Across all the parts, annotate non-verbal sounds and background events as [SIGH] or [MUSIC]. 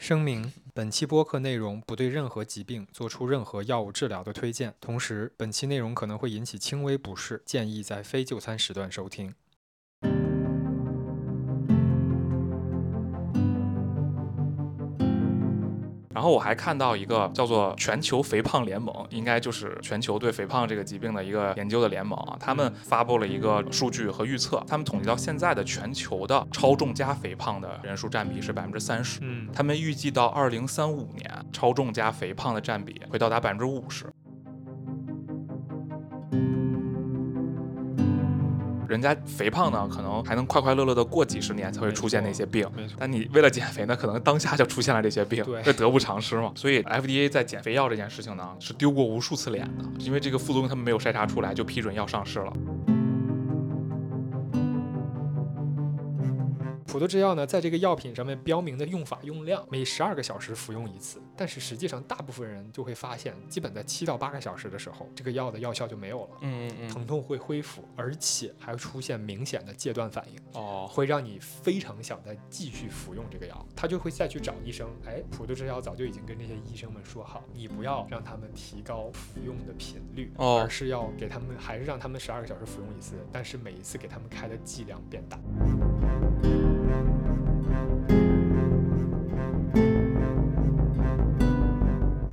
声明：本期播客内容不对任何疾病做出任何药物治疗的推荐，同时本期内容可能会引起轻微不适，建议在非就餐时段收听。然后我还看到一个叫做全球肥胖联盟，应该就是全球对肥胖这个疾病的一个研究的联盟啊。他们发布了一个数据和预测，他们统计到现在的全球的超重加肥胖的人数占比是百分之三十。嗯，他们预计到二零三五年，超重加肥胖的占比会到达百分之五十。人家肥胖呢，可能还能快快乐乐的过几十年才会出现那些病，没错。但你为了减肥呢，可能当下就出现了这些病，对这得不偿失嘛。所以 FDA 在减肥药这件事情呢，是丢过无数次脸的，因为这个副作用他们没有筛查出来，就批准药上市了。普度制药呢，在这个药品上面标明的用法用量，每十二个小时服用一次。但是实际上，大部分人就会发现，基本在七到八个小时的时候，这个药的药效就没有了，嗯嗯疼痛会恢复，而且还会出现明显的戒断反应。哦，会让你非常想再继续服用这个药，他就会再去找医生。哎，普度制药早就已经跟这些医生们说好，你不要让他们提高服用的频率，哦而是要给他们，还是让他们十二个小时服用一次，但是每一次给他们开的剂量变大。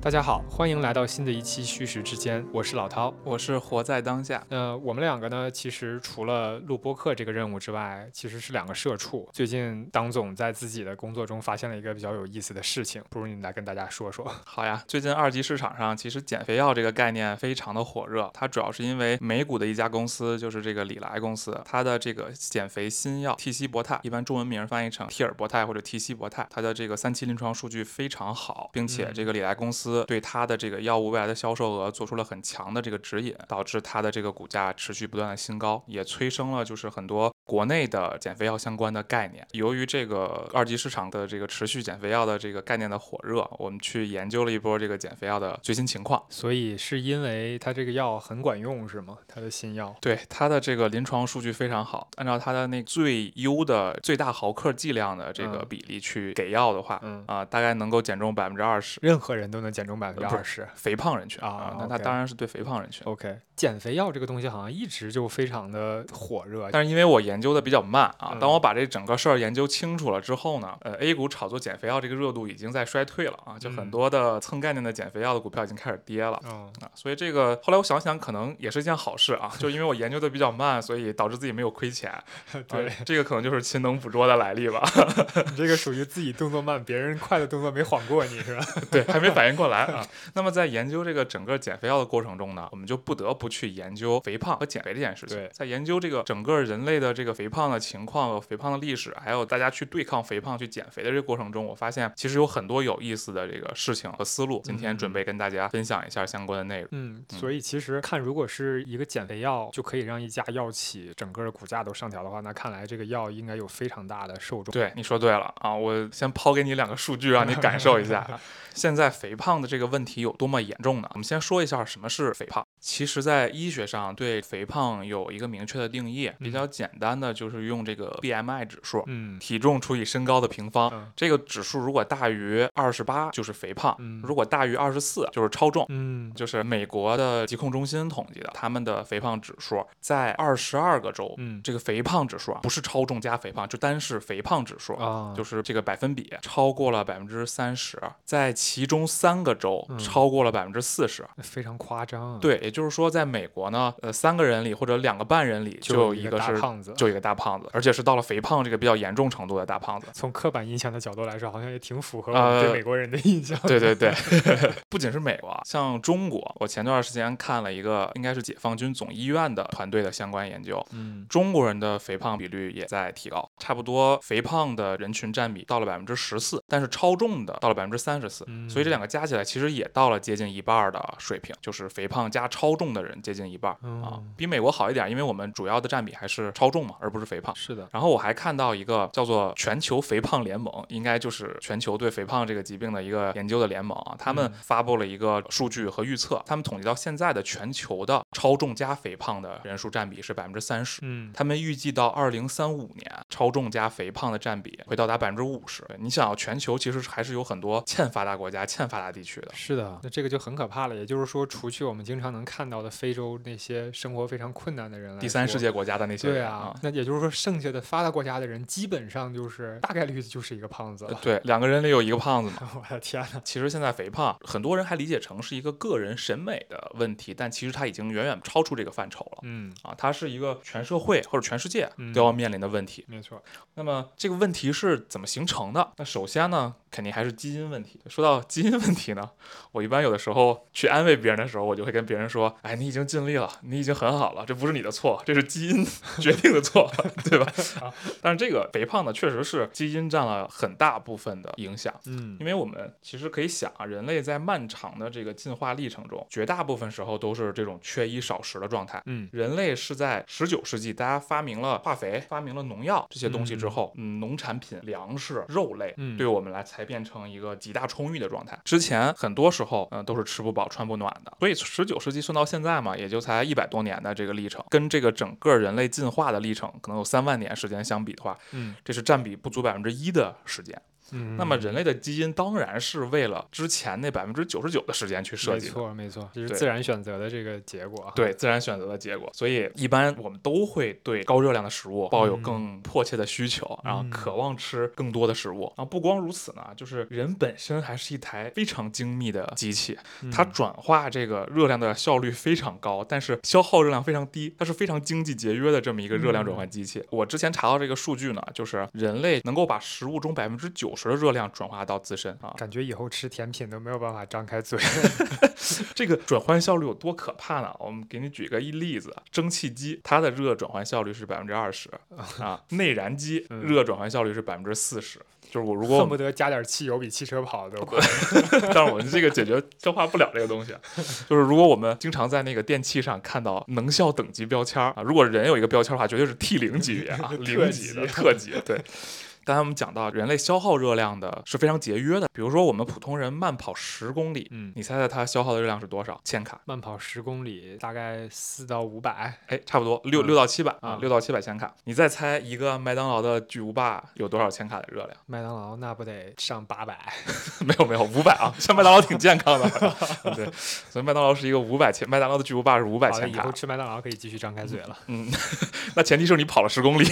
大家好，欢迎来到新的一期虚实之间，我是老涛。我是活在当下。呃，我们两个呢，其实除了录播客这个任务之外，其实是两个社畜。最近当总在自己的工作中发现了一个比较有意思的事情，不如你来跟大家说说。好呀，最近二级市场上其实减肥药这个概念非常的火热，它主要是因为美股的一家公司，就是这个礼来公司，它的这个减肥新药替西博泰，一般中文名翻译成替尔博泰或者替西博泰，它的这个三期临床数据非常好，并且嗯这个礼来公司对它的这个药物未来的销售额做出了很强的这个指引，导致它的这个股价持续不断的新高，也催生了就是很多国内的减肥药相关的概念。由于这个二级市场的这个持续减肥药的这个概念的火热，我们去研究了一波这个减肥药的最新情况。所以是因为它这个药很管用是吗？它的新药？对它的这个临床数据非常好，按照它的那最优的最大毫克剂量的这个嗯比例去给药的话，嗯啊、大概能够减重百分之二十。任何人都能减重百分之二十。肥胖人群啊那它当然是对肥胖人群。OK，减肥药这个东西好像一直就非常的火热。但是因为我研究的比较慢啊，嗯当我把这整个事儿研究清楚了之后呢，呃，A 股炒作减肥药这个热度已经在衰退了啊，就很嗯多的蹭概念的减肥药的股票已经开始跌了。嗯，啊，所以这个后来我想想，可能也是一件好事啊，就因为我研究的比较慢，所以导致自己没有亏钱。[LAUGHS] 对啊，这个可能就是勤能捕捉的来历吧。你这个属于自己动作慢，别人快的动作没缓过你是吧？对，还没反应过来 [LAUGHS] 啊。那么在研究这个整个减肥药的过程中呢，我们就不得不去研究肥胖和减肥这件事情对。在研究这个整个人类的这个肥胖的情况、肥胖的历史，还有大家去对抗肥胖、去减肥的这个过程中，我发现其实有很多有意思的这个事情和思路。今天准备跟大家分享一下相关的内容。嗯，所以其实看，如果是一个减肥药就可以让一家药企整个的股价都上调的话，那看来这个药应该有非常大的受众。对，你说对了啊！我先抛给你两个数据，让你感受一下啊 [LAUGHS] 现在肥胖的这个问题有多么严重呢？我们先说一下什么是肥胖。其实，在医学上对肥胖有一个明确的定义，比较简单的就是用这个 BMI 指数，嗯体重除以身高的平方。嗯这个指数如果大于二十八就是肥胖，嗯如果大于二十四就是超重。嗯就是美国的疾控中心统计的，他们的肥胖指数在二十二个州，嗯这个肥胖指数啊，不是超重加肥胖，就单是肥胖指数，啊，就是这个百分比超过了百分之三十，在其中三个州嗯超过了百分之四十。非常夸张啊。，对，也就是说，在美国呢，呃，三个人里或者两个半人里就有一个是胖子。就一个大胖子，而且是到了肥胖这个比较严重程度的大胖子。从刻板印象的角度来说，好像也挺符合我们对呃美国人的印象。对对对，[LAUGHS] 不仅是美国，像中国，我前段时间看了一个应该是解放军总医院的团队的相关研究，嗯中国人的肥胖比率也在提高，差不多肥胖的人群占比到了百分之十四，但是超重的到了百分之三十四，嗯所以这两个加起来其实也到了接近一半儿的水平，就是肥胖加超超重的人接近一半儿啊嗯，比美国好一点，因为我们主要的占比还是超重嘛，而不是肥胖。是的，然后我还看到一个叫做全球肥胖联盟，应该就是全球对肥胖这个疾病的一个研究的联盟啊。他们嗯发布了一个数据和预测，他们统计到现在的全球的超重加肥胖的人数占比是百分之三十。嗯，他们预计到二零三五年，超重加肥胖的占比会到达百分之五十。你想，全球其实还是有很多欠发达国家、欠发达地区的。是的，那这个就很可怕了。也就是说，除去我们经常能看到的非洲那些生活非常困难的人来第三世界国家的那些人对啊，那也就是说，剩下的发达国家的人基本上就是大概率就是一个胖子对，两个人里有一个胖子嘛。[LAUGHS] 我的天呐，其实现在肥胖，很多人还理解成是一个个人审美的问题，但其实它已经远远超出这个范畴了。嗯，啊，它是一个全社会或者全世界嗯都要面临的问题。没错，那么这个问题是怎么形成的？那首先呢，肯定还是基因问题。说到基因问题呢，我一般有的时候去安慰别人的时候，我就会跟别人说：“哎，你已经尽力了，你已经很好了，这不是你的错，这是基因 [LAUGHS] 决定的错，[LAUGHS] 对吧？”啊，但是这个肥胖呢，确实是基因占了很大部分的影响。嗯因为我们其实可以想啊，人类在漫长的这个进化历程中，绝大部分时候都是这种缺衣少食的状态。嗯人类是在十九世纪，大家发明了化肥、发明了农药这些东西之后，嗯，农产品、粮食、肉类，嗯对我们来才变成一个极大充裕的状态。之前很多时候，嗯、都是吃不饱穿不暖的。所以十九世纪算到现在嘛，也就才一百多年的这个历程，跟这个整个人类进化的历程可能有三万年时间相比的话，嗯这是占比不足百分之一的时间。嗯，那么人类的基因当然是为了之前那百分之九十九的时间去设计的。错没错，这是自然选择的这个结果。，对自然选择的结果，所以一般我们都会对高热量的食物抱有嗯更迫切的需求，然后嗯渴望吃更多的食物。然后不光如此呢，就是人本身还是一台非常精密的机器，它嗯转化这个热量的效率非常高，但是消耗热量非常低，它是非常经济节约的这么一个热量转换机器。我之前查到这个数据呢，就是人类能够把食物中百分之九十的热量转化到自身啊，感觉以后吃甜品都没有办法张开嘴。[LAUGHS] 这个转换效率有多可怕呢？我们给你举个一例子，蒸汽机它的热转换效率是百分之二十 [LAUGHS] 啊，内燃机嗯热转换效率是百分之四十。就是我如果，恨不得加点汽油比汽车跑得都快。[LAUGHS] 但是我们这个解决消化不了这个东西啊，就是如果我们经常在那个电器上看到能效等级标签儿啊，如果人有一个标签儿的话，绝对是 T 零级别啊，零级的特级，对。刚才我们讲到，人类消耗热量的是非常节约的。比如说，我们普通人慢跑十公里，嗯，你猜猜它消耗的热量是多少千卡？慢跑十公里大概四到五百。哎，差不多六嗯六到七百啊啊，六到七百千卡。你再猜一个麦当劳的巨无霸有多少千卡的热量？麦当劳那不得上八百？[LAUGHS] 没有没有，五百啊，像麦当劳挺健康的。[LAUGHS] 对，所以麦当劳是一个五百千，麦当劳的巨无霸是五百千卡。以后吃麦当劳可以继续张开嘴了。嗯，[LAUGHS] 那前提是你跑了十公里。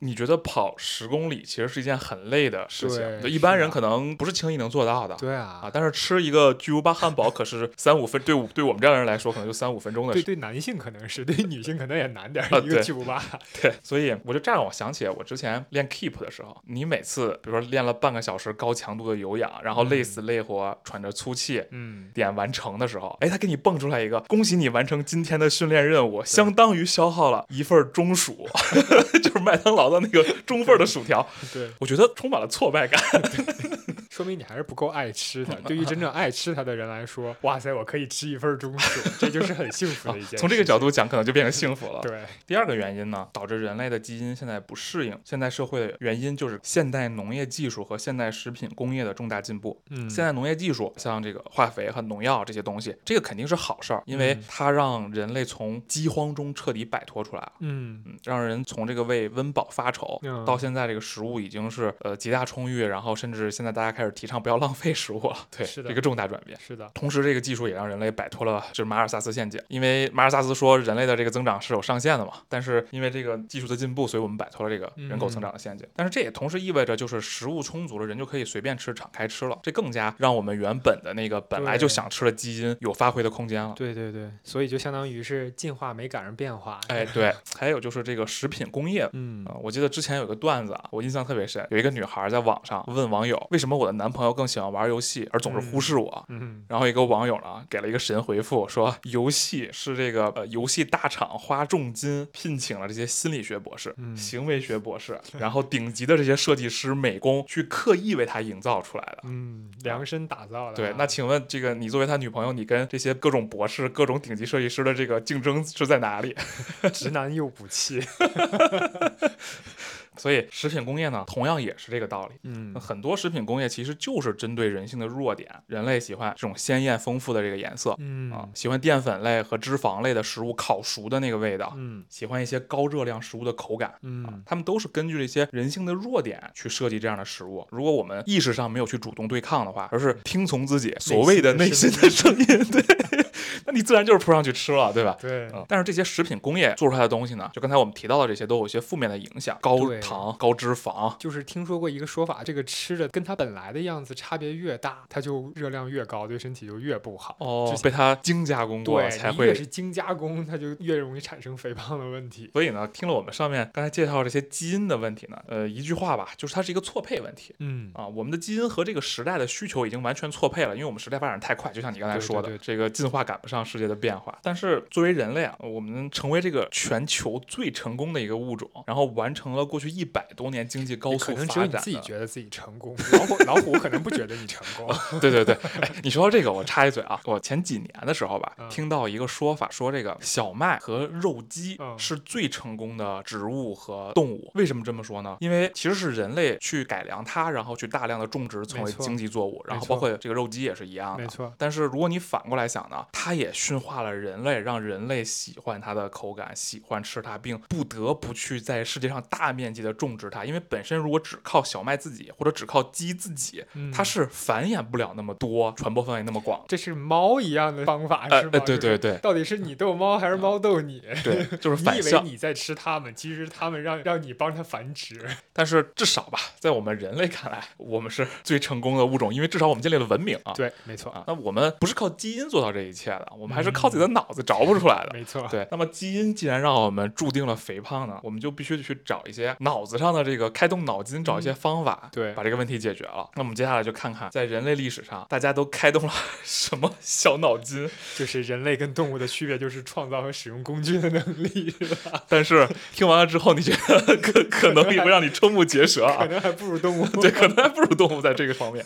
你觉得跑十公里其实是一件很累的事情，就一般人可能不是轻易能做到的。对啊，啊，但是吃一个巨无霸汉堡可是三五分，对我对我们这样的人来说，可能就三五分钟的事。对对，男性可能是，对女性可能也难点儿。一个巨无霸，[LAUGHS] 对，所以我就这样我想起我之前练 Keep 的时候，你每次比如说练了半个小时高强度的有氧，然后累死累活、喘着粗气。嗯，点完成的时候，哎，他给你蹦出来一个，恭喜你完成今天的训练任务，相当于消耗了一份中薯，[LAUGHS] 就是麦当劳的那个中份的薯条。对，我觉得充满了挫败感。[LAUGHS] 说明你还是不够爱吃它。对于真正爱吃它的人来说，哇塞，我可以吃一份中薯，这就是很幸福的一件事。从这个角，度讲，可能就变成幸福了。对，第二个原因呢，导致人类的基因现在不适应现代社会的原因，就是现代农业技术和现代食品工业的重大进步。嗯，现代农业技术，像这个化肥和农药这些东西，这个肯定是好事儿，因为嗯它让人类从饥荒中彻底摆脱出来了。嗯，嗯，让人从这个为温饱发愁，嗯到现在这个食物已经是呃极大充裕，然后甚至现在大家开始提倡不要浪费食物了，对，是的一个重大转变。是的，同时，这个技术也让人类摆脱了就是马尔萨斯陷阱，因为马尔萨斯说人类的这个增长是有上限的嘛，但是因为这个技术的进步，所以我们摆脱了这个人口增长的陷阱。但是这也同时意味着，就是食物充足了，人就可以随便吃、敞开吃了，这更加让我们原本的那个本来就想吃的基因有发挥的空间了。对对对，所以就相当于是进化没赶上变化。哎，对，[LAUGHS] 还有就是这个食品工业嗯啊、我记得之前有个段子啊，我印象特别深，有一个女孩在网上问网友，为什么我的男朋友更喜欢玩游戏，而总是忽视我。嗯然后一个网友呢给了一个神回复，说游戏是这个呃游戏大厂花重金聘请了这些心理学博士、嗯行为学博士，[LAUGHS] 然后顶级的这些设计师、美工去刻意为他营造出来的。嗯，量身打造的啊。对，那请问这个你作为他女朋友，你跟这些各种博士、各种顶级设计师的这个竞争是在哪里？[LAUGHS] 直男又补气。[LAUGHS] 所以食品工业呢，同样也是这个道理。嗯很多食品工业其实就是针对人性的弱点，人类喜欢这种鲜艳丰富的这个颜色，嗯啊，喜欢淀粉类和脂肪类的食物烤熟的那个味道，嗯喜欢一些高热量食物的口感。嗯他们都是根据这些人性的弱点去设计这样的食物。如果我们意识上没有去主动对抗的话，而是听从自己所谓的内心的声音，对，那 [LAUGHS] 你自然就是扑上去吃了，对吧？对嗯，但是这些食品工业做出来的东西呢，就刚才我们提到的这些，都有一些负面的影响，高糖、高脂肪。就是听说过一个说法，这个吃的跟它本来的样子差别越大，它就热量越高，对身体就越不好。哦被它精加工过对，才会你越是精加工，它就越容易产生肥胖的问题。所以呢，听了我们上面刚才介绍这些基因的问题呢，呃，一句话吧，就是它是一个错配问题嗯，啊。我们的基因和这个时代的需求已经完全错配了，因为我们时代发展太快，就像你刚才对对说的，对这个进化赶不上世界的变化。但是作为人类啊，我们成为这个全球最成功的一个物种，然后完成了过去一百多年经济高速可能只有你自己。觉得自己成功，老虎老虎可能不觉得你成功。[LAUGHS] 对对对，哎，你说到这个，我插一嘴啊，我前几年的时候吧，嗯听到一个说法，说这个小麦和肉鸡嗯是最成功的植物和动物。为什么这么说呢？因为其实是人类去改良它，然后去大量的种植成为经济作物，然后包括这个肉鸡也是一样的。没错，但是如果你反过来想呢，它也驯化了人类，让人类喜欢它的口感，喜欢吃它，并不得不去在世界上大面积的种植它。因为本身如果只靠小麦自己，或者只靠鸡自己，嗯它是繁衍不了那么多，传播范围那么广。这是猫一样的方法是吗？对对对到底是你逗猫还是猫逗你？对，就是 [LAUGHS] 你以为。你在吃它们，其实它们让让你帮它繁殖。但是至少吧，在我们人类看来，我们是最成功的物种，因为至少我们建立了文明啊。对，没错，啊，那我们不是靠基因做到这一切的，我们还是靠自己的脑子着不出来的。没错。对，那么基因既然让我们注定了肥胖呢，我们就必须得去找一些脑子上的这个开动脑筋，找一些方法，嗯对把这个问题解决了。那我们接下来就看看，在人类历史上，大家都开动了 [LAUGHS] 什么小脑筋。就是人类跟动物的区别，就是创造和使用工具的能力，是吧？[LAUGHS] 但是听完了之后，你觉得可可能也会让你瞠目结舌啊可？能还不如动物。对，可能还不如动物在这个方面。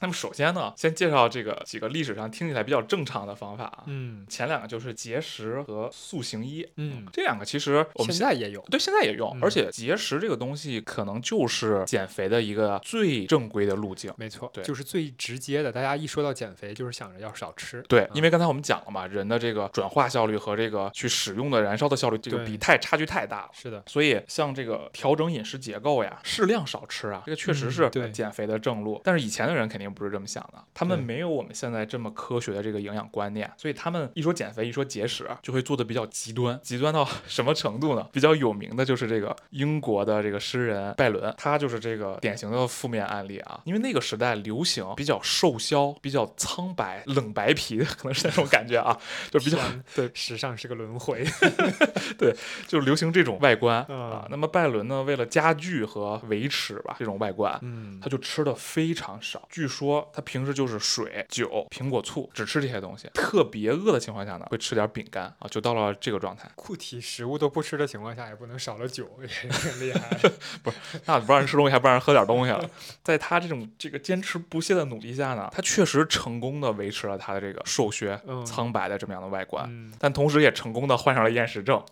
那么首先呢，先介绍这个几个历史上听起来比较正常的方法啊。嗯前两个就是节食和塑形衣，嗯，这两个其实我们现在也有。对，现在也用，嗯而且节食这个东西可能就是减肥的一个最正规的路径。没错，对就是最直接的。大家一说到减肥，就是想着要少吃。对，嗯因为刚才我们讲了嘛，人的这个转化效率和这个去使用的燃烧的效率，这个比太差距太大了。是的，所以，像这个调整饮食结构呀，适量少吃啊，这个确实是减肥的正路。但是以前的人肯定不是这么想的，他们没有我们现在这么科学的这个营养观念，所以他们一说减肥，一说节食，就会做的比较极端。极端到 [LAUGHS] 什么程度呢？比较有名的就是这个英国的这个诗人拜伦，他就是这个典型的负面案例啊。因为那个时代流行比较瘦削、比较苍白、冷白皮，可能是那种感觉啊，[LAUGHS] 就比较对时尚是个轮回。[LAUGHS] 对就流行这种外观嗯啊。那么拜伦呢，为了加剧和维持吧这种外观，嗯他就吃的非常少。据说他平时就是水、酒、苹果醋，只吃这些东西。特别饿的情况下呢，会吃点饼干啊，就到了这个状态。固体食物都不吃的情况下，也不能少了酒，也 [LAUGHS] 挺厉害不是。那不让人吃东西，还不让人喝点东西了。在他这种这个坚持不懈的努力下呢，他确实成功的维持了他的这个瘦削、嗯苍白的这么样的外观。嗯但同时也成功的患上了厌食症。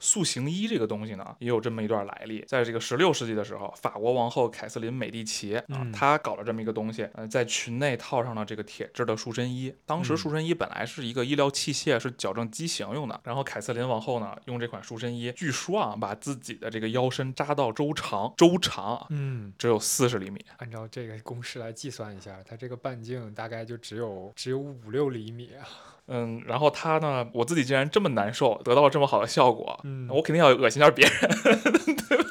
塑形衣这个东西呢，也有这么一段来历。在这个十六世纪的时候，法国王后凯瑟琳美第奇啊嗯，她搞了这么一个东西，呃，在裙内套上了这个铁质的束身衣。当时嗯束身衣本来是一个医疗器械，是矫正畸形用的。然后凯瑟琳王后呢，用这款束身衣，据说啊，把自己的这个腰身扎到周长，周长啊，嗯，只有四十厘米。按照这个公式来计算一下，它这个半径大概就只有只有五六厘米啊。嗯，然后她呢，我自己竟然这么难受，得到了这么好的效果，嗯我肯定要恶心点别人，对吧？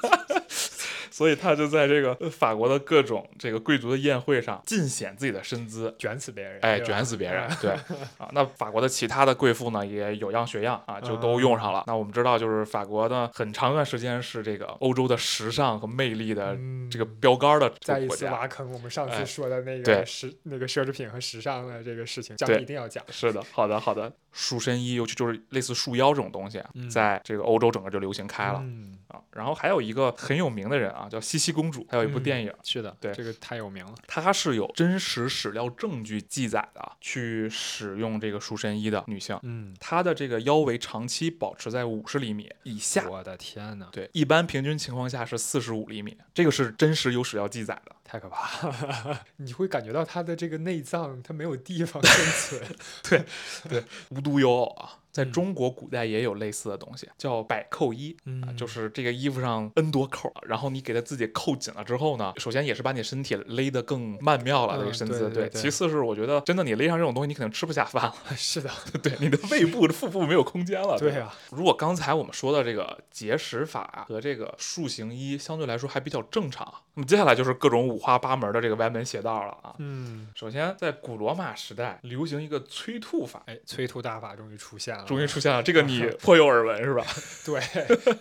所以他就在这个呃法国的各种这个贵族的宴会上尽显自己的身姿。卷死别人，哎，卷死别人，对啊，那法国的其他的贵妇呢，也有样学样啊，就都用上了。那我们知道，就是法国呢，很长一段时间是这个欧洲的时尚和魅力的嗯这个标杆的这再一。次挖坑，我们上哎次说的那对个时那个奢侈品和时尚的这个事情，咱对们一定要讲。是的，好的，好的。束身衣，尤其就是类似束腰这种东西在这个欧洲整个就流行开了、嗯，啊。然后还有一个很有名的人啊，叫茜茜公主，还有一部嗯电影，是的，对这个太有名了。她是有真实史料证据记载的，去使用这个束身衣的女性。嗯，她的这个腰围长期保持在五十厘米以下，我的天呐，对，一般平均情况下是四十五厘米，这个是真实有史料记载的。太可怕了！[LAUGHS] 你会感觉到它的这个内脏，它没有地方生存。[LAUGHS] 对对无独有偶啊，在嗯中国古代也有类似的东西，叫百扣衣。啊，嗯就是这个衣服上 N 多扣，然后你给它自己扣紧了之后呢，首先也是把你身体勒得更曼妙了，这个嗯身姿。对其次是我觉得真的你勒上这种东西，你肯定吃不下饭了，[LAUGHS] 是的，对，你的胃部、[LAUGHS] 腹部没有空间了。对啊，如果刚才我们说的这个节食法和这个塑形衣相对来说还比较正常，那么接下来就是各种五花八门的这个歪门邪道了啊。嗯，首先，在古罗马时代流行一个催吐法，哎，催吐大法终于出现了，终于出现了，这个你 [LAUGHS] 颇有耳闻是吧？[LAUGHS] 对，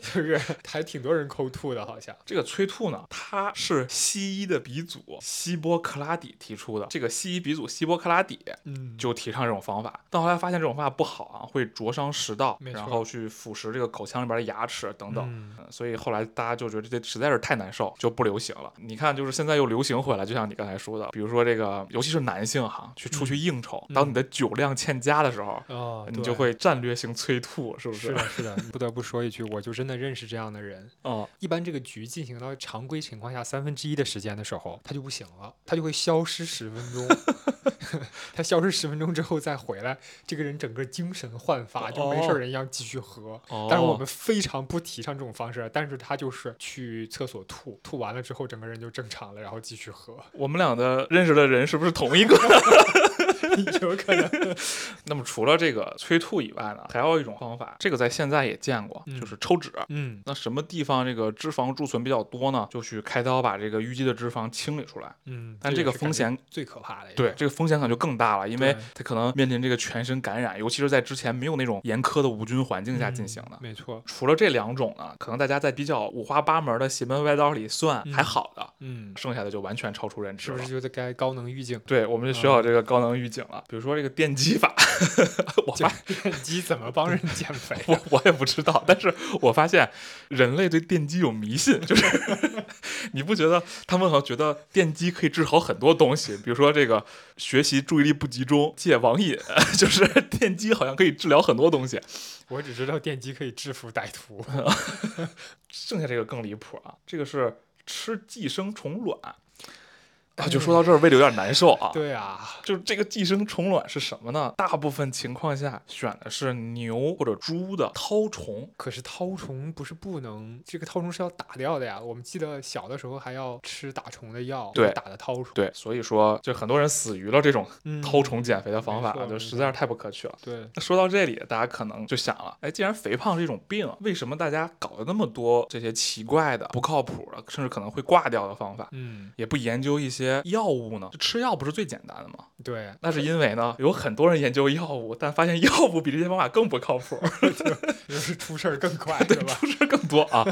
就是还挺多人抠吐的，好像。这个催吐呢，它是西医的鼻祖希波克拉底提出的。这个西医鼻祖希波克拉底嗯，就提倡这种方法，但后来发现这种方法不好啊，会灼伤食道，然后去腐蚀这个口腔里边的牙齿等等。所以后来大家就觉得这实在是太难受，就不流行了。你看，就是现在又流行回来，就像你刚才说的，比如说这个，尤其是男性哈，去出去应酬，嗯当你的酒量欠佳的时候，哦，对你就会战略性催吐，是不是是的，是的，不得不说一句，我就真的认识这样的人。哦，一般这个局进行到常规情况下三分之一的时间的时候，他就不行了，他就会消失十分钟。[LAUGHS] [LAUGHS] 他消失十分钟之后再回来，这个人整个精神焕发，就没事儿人一样继续喝。哦但是我们非常不提倡这种方式，但是他就是去厕所吐，吐完了之后整个人就正常了，然后继续喝，我们俩的认识的人是不是同一个？[LAUGHS] [LAUGHS] 有可能。[LAUGHS] 那么除了这个催吐以外呢，还有一种方法，这个在现在也见过，嗯就是抽脂。嗯那什么地方这个脂肪贮存比较多呢？就去开刀把这个淤积的脂肪清理出来。嗯，但这个风险最可怕的。对，，这个风险可能就更大了，因为它可能面临这个全身感染，尤其是在之前没有那种严苛的无菌环境下进行的。没错。除了这两种呢，可能大家在比较五花八门的邪门歪道里算嗯还好的，嗯，剩下的就完全超出认知了是不是。就得该高能预警？对，我们就需要这个高能预警了，比如说这个电击法，我发电击怎么帮人减肥？[LAUGHS] 我我也不知道，但是我发现人类对电击有迷信，就是 [LAUGHS] 你不觉得他们好像觉得电击可以治好很多东西，比如说这个学习注意力不集中、戒网瘾，[LAUGHS] 就是电击好像可以治疗很多东西。我只知道电击可以制服歹徒。剩下这个更离谱啊，这个是吃寄生虫卵 [LAUGHS] 啊，就说到这儿，胃里有点难受啊。[LAUGHS] 对啊，就是这个寄生虫卵是什么呢？大部分情况下选的是牛或者猪的绦虫。可是绦虫不是不能，这个绦虫是要打掉的呀。我们记得小的时候还要吃打虫的药，对打的绦虫。对，所以说就很多人死于了这种嗯绦虫减肥的方法，就实在是太不可取了。对，那说到这里，大家可能就想了，哎，既然肥胖是一种病，为什么大家搞了那么多这些奇怪的、不靠谱的，甚至可能会挂掉的方法，嗯，也不研究一些药物呢？就吃药不是最简单的吗？对，那是因为呢，有很多人研究药物，但发现药物比这些方法更不靠谱，[LAUGHS] 就是出事儿更快，[LAUGHS] 对吧？出事儿更多啊。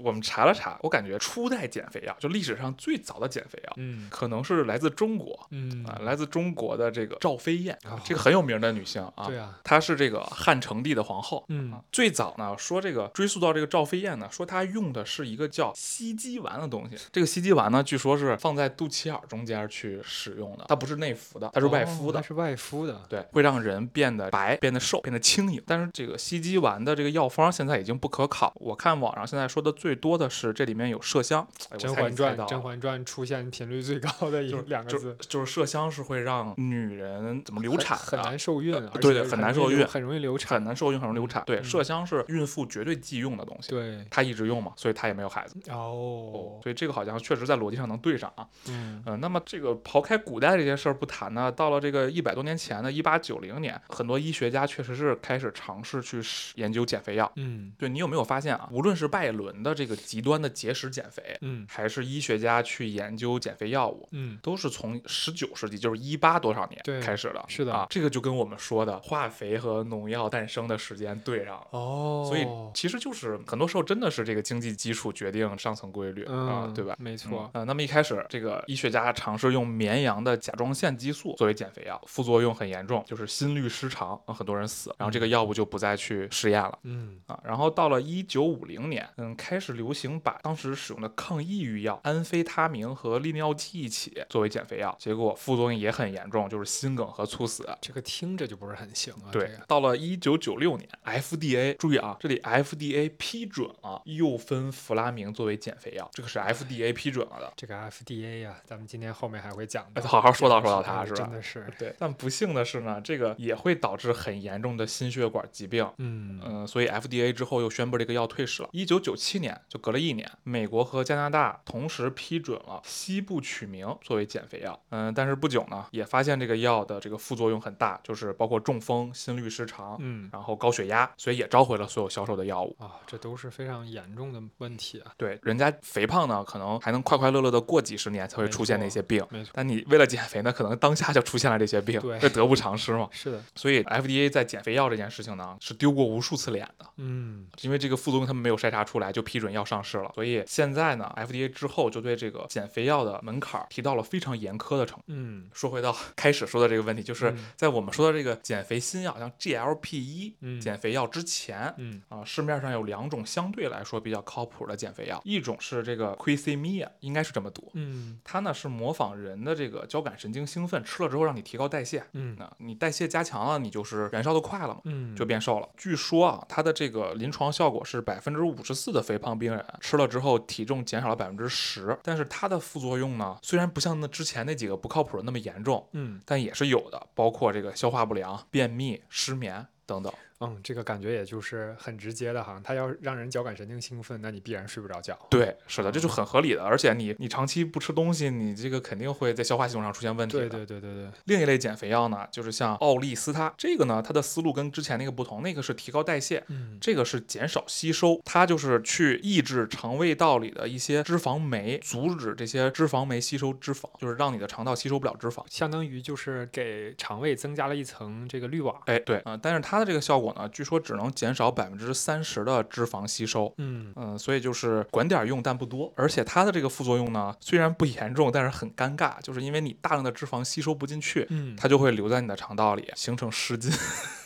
我们查了查，我感觉初代减肥药，就历史上最早的减肥药，嗯可能是来自中国嗯啊，来自中国的这个赵飞燕哦，这个很有名的女性啊。对啊，她是这个汉成帝的皇后。嗯啊，最早呢说这个追溯到这个赵飞燕呢，说她用的是一个叫西肌丸的东西。这个西肌丸呢，据说是放在肚脐中间去使用的，它不是内服的，它是外敷的。哦它是外敷的。对，会让人变得白、变得瘦、变得轻盈。但是这个西肌丸的这个药方现在已经不可考。我看网上现在说的最多的是这里面有麝香。哎《甄嬛传》《甄嬛传》出现频率最高的一就是两个字，就是麝香是会让女人怎么流很产很的难受孕，啊对对很难受孕很容易流产。很难受孕，很容易流产。对，嗯麝香是孕妇绝对忌用的东西。对，她一直用嘛，所以她也没有孩子。哦，所以这个好像确实在逻辑上能对上啊。嗯嗯、那么这个刨开古代这些事儿不谈谈呢，到了这个一百多年前的一八九零年，很多医学家确实是开始尝试去研究减肥药。嗯对你有没有发现啊？无论是拜伦的这个极端的节食减肥，嗯还是医学家去研究减肥药物，嗯，都是从十九世纪，就是一八多少年对开始的。是的啊，这个就跟我们说的化肥和农药诞生的时间对上了。哦，所以其实就是很多时候真的是这个经济基础决定上层规律、啊，嗯，对吧？没错，呃，那么一开始，这个医学家尝试用绵羊的甲状腺激素作为减肥药，副作用很严重，就是心律失常，啊很多人死，然后这个药物就不再去试验了。嗯啊，然后到了一九五零年，嗯，开始流行把当时使用的抗抑郁药安非他明和利尿剂一起作为减肥药，结果副作用也很严重，就是心梗和猝死。这个听着就不是很行啊。对这个，到了一九九六年，FDA 注意啊，这里 FDA 批准了右芬弗拉明作为减肥药，这个是 FDA 批准了的。这个 FDA 呀、咱们今天后面还会讲的，哎好好说道说到这个它是吧真的是，对，但不幸的是呢，这个也会导致很严重的心血管疾病。嗯嗯，所以 FDA 之后又宣布这个药退市了。一九九七年，就隔了一年，美国和加拿大同时批准了西部曲名作为减肥药。嗯，但是不久呢，也发现这个药的这个副作用很大，就是包括中风、心律失常，嗯然后高血压，所以也召回了所有销售的药物。啊，这都是非常严重的问题啊。对，人家肥胖呢，可能还能快快乐乐的过几十年才会没出现那些病。没错，但你为了减肥呢，可能当下就出现了这些病，对这得不偿失嘛。是的，所以 FDA 在减肥药这件事情呢，是丢过无数次脸的。嗯因为这个副作用他们没有筛查出来，就批准药上市了。所以现在呢，FDA 之后就对这个减肥药的门槛儿提到了非常严苛的程度。嗯说回到 [LAUGHS] 开始说的这个问题，就是嗯在我们说的这个减肥新药，像 GLP-1 嗯减肥药之前。嗯啊，市面上有两种相对来说比较靠谱的减肥药，一种是这个 Quisimia 应该是这么读，嗯它呢是模仿人的这个交感神经兴奋，吃了之后让你提高代谢，嗯那你代谢加强了，你就是燃烧的快了嘛。嗯，就变瘦了。据说啊，它的这个临床效果是百分之五十四的肥胖病人吃了之后体重减少了百分之十，但是它的副作用呢，虽然不像那之前那几个不靠谱的那么严重，嗯但也是有的，包括这个消化不良、便秘、失眠等等。嗯，这个感觉也就是很直接的哈，它要让人交感神经兴奋，那你必然睡不着觉。对，是的，这就很合理的。而且你你长期不吃东西，你这个肯定会在消化系统上出现问题。对对对对对，另一类减肥药呢，就是像奥利司他，这个呢，它的思路跟之前那个不同，那个是提高代谢，嗯这个是减少吸收，它就是去抑制肠胃道里的一些脂肪酶，阻止这些脂肪酶吸收脂肪，就是让你的肠道吸收不了脂肪。相当于就是给肠胃增加了一层这个滤网。哎，对，啊、但是它的这个效果呢，据说只能减少百分之三十的脂肪吸收。嗯嗯，所以就是管点儿用，但不多。而且它的这个副作用呢，虽然不严重，但是很尴尬，就是因为你大量的脂肪吸收不进去，嗯，它就会留在你的肠道里，形成湿巾，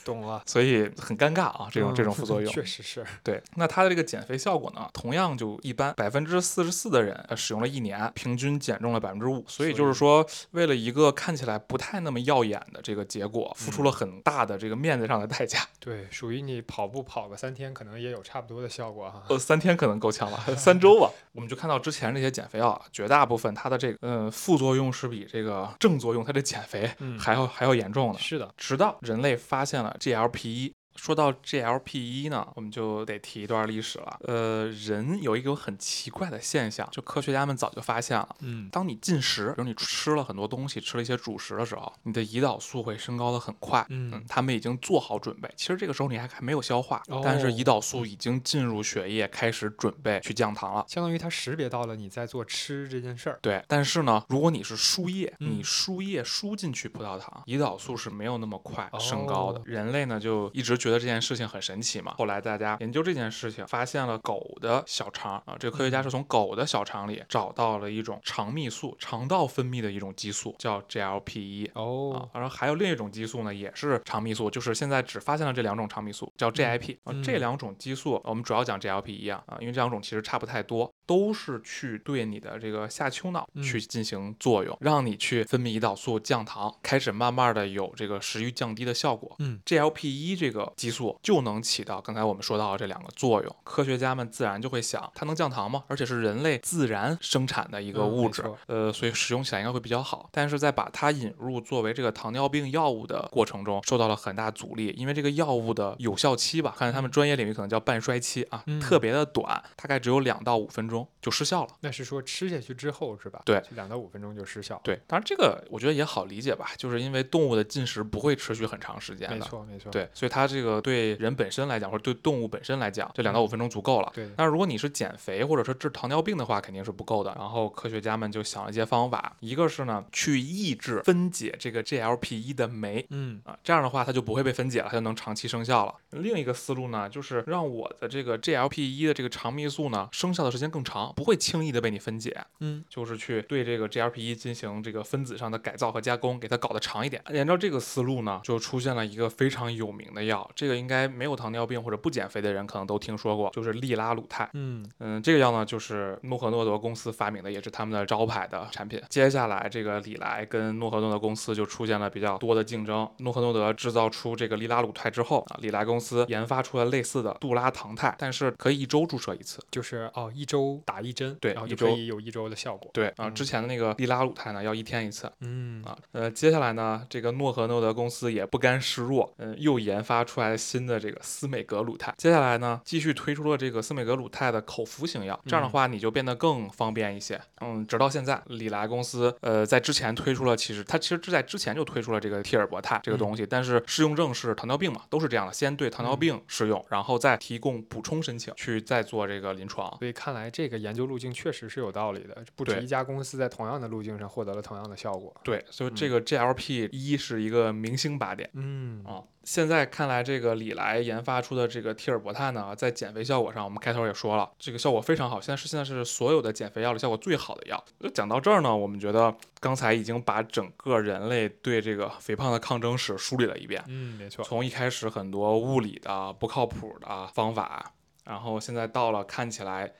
懂了。所以很尴尬啊，这种这种副作用。嗯确实是。对，那它的这个减肥效果呢，同样就一般，百分之四十四的人呃使用了一年，平均减重了百分之五。所以就是说，为了一个看起来不太那么耀眼的这个结果，付出了很大的这个面子上的代价。[LAUGHS] 对，属于你跑步跑个三天，可能也有差不多的效果哈。呃，三天可能够呛了，[LAUGHS] 三周吧。我们就看到之前这些减肥药啊，绝大部分它的这个嗯副作用是比这个正作用，它的减肥嗯还要还要严重的。是的，直到人类发现了 GLP 一。说到 GLP-1 呢，我们就得提一段历史了。呃，人有一个很奇怪的现象，就科学家们早就发现了。嗯当你进食，比如你吃了很多东西，吃了一些主食的时候，你的胰岛素会升高的很快。嗯他们已经做好准备。其实这个时候你还还没有消化，哦但是胰岛素已经进入血液，开始准备去降糖了。相当于它识别到了你在做吃这件事儿。对，但是呢，如果你是输液，嗯你输液输进去葡萄糖，胰岛素是没有那么快升高的。哦人类呢就一直觉得这件事情很神奇嘛。后来大家研究这件事情，发现了狗的小肠啊，这个科学家是从狗的小肠里找到了一种肠泌素，肠道分泌的一种激素，叫 GLP-1。啊哦，，然后还有另一种激素呢，也是肠泌素，就是现在只发现了这两种肠泌素，叫 GIP 啊、嗯这两种激素，我们主要讲 GLP-1 啊，啊，因为这两种其实差不太多，都是去对你的这个下丘脑嗯去进行作用，让你去分泌胰岛素降糖，开始慢慢的有这个食欲降低的效果。嗯 GLP-1 这个激素就能起到刚才我们说到的这两个作用。科学家们自然就会想，它能降糖吗？而且是人类自然生产的一个嗯物质，呃，所以使用起来应该会比较好。但是在把它引入作为这个糖尿病药物的过程中，受到了很大阻力，因为这个药物的有效期吧，看他们专业领域可能叫半衰期啊，嗯特别的短，大概只有两到五分钟就失效了。那是说吃下去之后是吧？对两到五分钟就失效。对，当然这个我觉得也好理解吧，就是因为动物的进食不会持续很长时间的。没错没错。对，所以它这个对人本身来讲，或者对动物本身来讲，这两到五分钟足够了。对那如果你是减肥或者说治糖尿病的话，肯定是不够的。然后科学家们就想了一些方法，一个是呢，去抑制分解这个 GLP-1 的酶。嗯啊，这样的话它就不会被分解了，它就能长期生效了。另一个思路呢，就是让我的这个 GLP-1 的这个肠泌素呢，生效的时间更长，不会轻易的被你分解。嗯，就是去对这个 GLP-1 进行这个分子上的改造和加工，给它搞得长一点。按照这个思路呢，就出现了一个非常有名的药，这个应该没有糖尿病或者不减肥的人可能都听说过，就是利拉鲁肽。嗯嗯，这个药呢，就是诺和诺德公司发明的，也是他们的招牌的产品。接下来，这个李来跟诺和诺德公司就出现了比较多的竞争。诺和诺德制造出这个利拉鲁肽之后啊，李来公司研发出了类似的杜拉糖肽，但是可以一周注射一次。就是哦，一周打一针，对然后一周可以有一周的效果。对啊，嗯之前的那个利拉鲁肽呢，要一天一次。嗯啊，呃，接下来呢，这个诺和诺德公司也不甘示弱，嗯、又研发出来了新的这个司美格鲁肽。接下来呢，继续推出了这个司美格鲁肽的口服型药，这样的嗯话你就变得更方便一些。嗯，直到现在，李来公司呃在之前推出了，其实它其实是在之前就推出了这个替尔博肽这个东西，但是适用症是糖尿病嘛，都是这样的，先对糖尿嗯病适用，然后再提供补充申请，去再做这个临床。所以看来这个研究路径确实是有道理的，不止一家公司在同样的路径上获得了同样的效果。对，所以这个 GLP 一是一个明星靶点。嗯啊，现在看来，这个李来研发出的这个替尔博肽呢，在减肥效果上，我们开头也说了，这个效果非常好，现在是现在是所有的减肥药里效果最好的药。就讲到这儿呢，我们觉得刚才已经把整个人类对这个肥胖的抗争史梳理了一遍，嗯，没错。从一开始很多物理的不靠谱的方法，然后现在到了看起来。